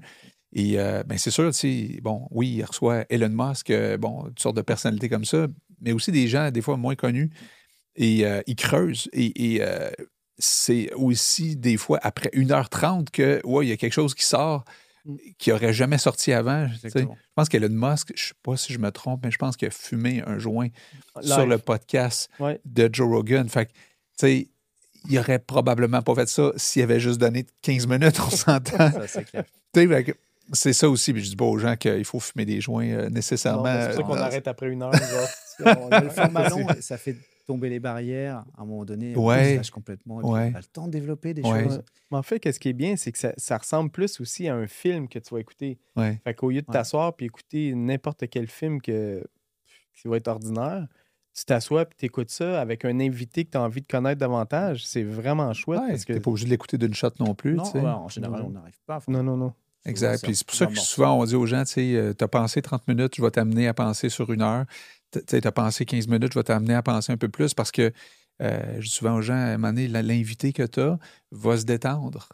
Et euh, ben c'est sûr, tu sais, bon, oui, il reçoit Elon Musk, euh, bon, toutes sortes de personnalités comme ça, mais aussi des gens, des fois, moins connus. Et il creuse. Et, et, c'est aussi des fois après 1h30 que, ouais, il y a quelque chose qui sort. Qui aurait jamais sorti avant. Je pense qu'Elon Musk, je sais pas si je me trompe, mais je pense qu'il a fumé un joint sur le podcast Ouais. de Joe Rogan. Fait que, tu sais, il aurait probablement pas fait ça s'il avait juste donné 15 minutes, on s'entend. C'est ça aussi. Puis je dis pas aux gens qu'il faut fumer des joints euh, nécessairement. C'est pour ça euh, qu'on dans- arrête après une heure. On a le format long, ça fait tomber les barrières. À un moment donné, on Ouais. se lâche complètement. Et puis Ouais. On a le temps de développer des Ouais. choses. Ouais. Mais en fait, qu'est-ce qui est bien, c'est que ça, ça ressemble plus aussi à un film que tu vas écouter. Ouais. Fait qu'au lieu de t'asseoir puis écouter n'importe quel film que, qui va être ordinaire, tu t'assois puis tu écoutes ça avec un invité que tu as envie de connaître davantage. C'est vraiment chouette Ouais, parce que. T'es pas obligé de l'écouter d'une shot non plus. Non, tu sais. ouais, en général, Non. on n'arrive pas. Non, non, non. Exact. Puis c'est pour ça que souvent, on dit aux gens, tu sais, tu as pensé 30 minutes, je vais t'amener à penser sur une heure. Tu sais, as pensé 15 minutes, je vais t'amener à penser un peu plus parce que euh, je dis souvent aux gens, à un moment donné, l'invité que tu as va se détendre.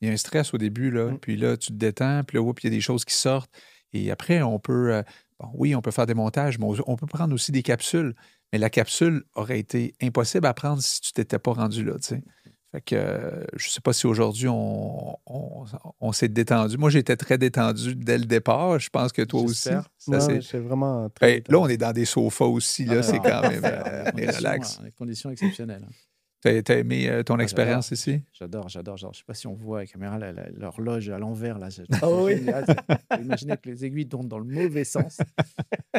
Il y a un stress au début, là. Mm. Puis là, tu te détends, puis là, oups, il y a des choses qui sortent. Et après, on peut, euh, bon, oui, on peut faire des montages, mais on, on peut prendre aussi des capsules. Mais la capsule aurait été impossible à prendre si tu t'étais pas rendu là, tu sais. Fait que euh, je sais pas si aujourd'hui on, on, on s'est détendu. Moi, j'étais très détendu dès le départ. Je pense que toi aussi. C'est Ouais, vraiment très. Ben, là, on est dans des sofas aussi. Là, Ah, c'est non, quand même. euh, relax. Des conditions exceptionnelles. T'as t'as aimé euh, ton Ah, expérience ici? J'adore, j'adore, j'adore. Je sais pas si on voit à la caméra l'horloge à l'envers. là. Ah oui. génial. Imaginez que les aiguilles tournent dans le mauvais sens.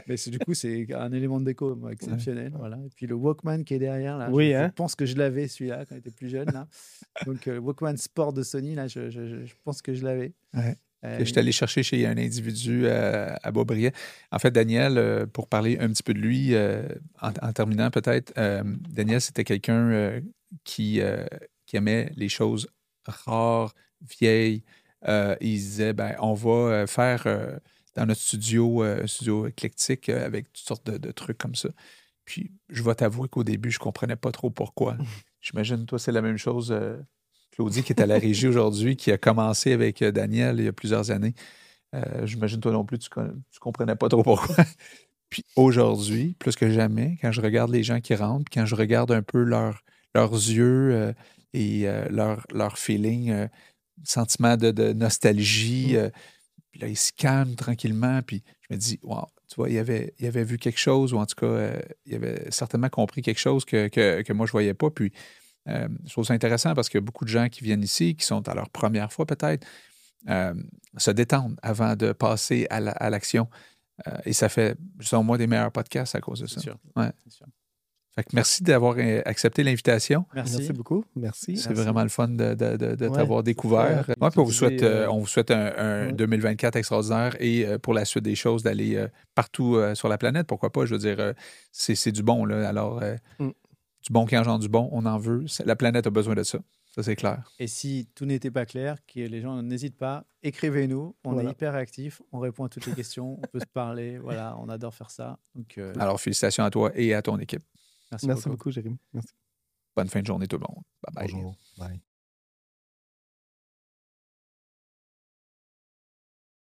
Mais du coup, c'est un élément de déco moi, exceptionnel. Voilà. Et puis le Walkman qui est derrière. Là, Oui, je, je hein. pense que je l'avais celui-là quand j'étais plus jeune. Là. Donc euh, le Walkman Sport de Sony, là, je, je- je- je pense que je l'avais. Ouais. Que je suis allé chercher chez un individu euh, à Beaubriais. En fait, Daniel, euh, pour parler un petit peu de lui, euh, en, en terminant peut-être, Daniel, c'était quelqu'un qui, qui aimait les choses rares, vieilles. Euh, il se disait, ben, on va faire euh, dans notre studio, euh, un studio éclectique avec toutes sortes de, de trucs comme ça. Puis, je vais t'avouer qu'au début, je ne comprenais pas trop pourquoi. J'imagine, toi, c'est la même chose. Claudie, qui est à la régie aujourd'hui, qui a commencé avec euh, Daniel il y a plusieurs années. Euh, J'imagine, toi non plus, tu ne comprenais pas trop pourquoi. Puis aujourd'hui, plus que jamais, quand je regarde les gens qui rentrent, quand je regarde un peu leur- leurs yeux euh, et euh, leur, leur feeling, sentiment de, de nostalgie, euh, puis là, ils se calment tranquillement, puis je me dis, wow, tu vois, il avait, il avait vu quelque chose, ou en tout cas, il avait certainement compris quelque chose que, que, que moi, je ne voyais pas. Puis euh, je trouve ça intéressant parce qu'il y a beaucoup de gens qui viennent ici, qui sont à leur première fois peut-être, euh, se détendent avant de passer à la- à l'action. Euh, et ça fait, selon moi, des meilleurs podcasts à cause de C'est ça. sûr. Ouais. c'est sûr. Fait que merci d'avoir accepté l'invitation. Merci. Merci beaucoup. Merci. C'est Merci. vraiment le fun de, de- de- de Ouais, t'avoir découvert. Ouais, puis on vous souhaite, Utiliser, euh, on vous souhaite un, un ouais. 2024 extraordinaire et euh, pour la suite des choses, d'aller euh, partout euh, sur la planète. Pourquoi pas? Je veux dire, euh, c'est c'est du bon. Là. Alors, euh, Mm. Du bon qui engendre du bon, on en veut. La planète a besoin de ça. Ça, c'est clair. Et si tout n'était pas clair, que les gens n'hésitent pas, écrivez-nous. On Voilà. est hyper réactifs, on répond à toutes les questions, on peut se parler. Voilà, on adore faire ça. Donc, euh, Alors, félicitations à toi et à ton équipe. merci, Merci beaucoup. beaucoup, Jérémy. Merci. Bonne fin de journée, tout le monde. Bye bye. Bonjour. Bye.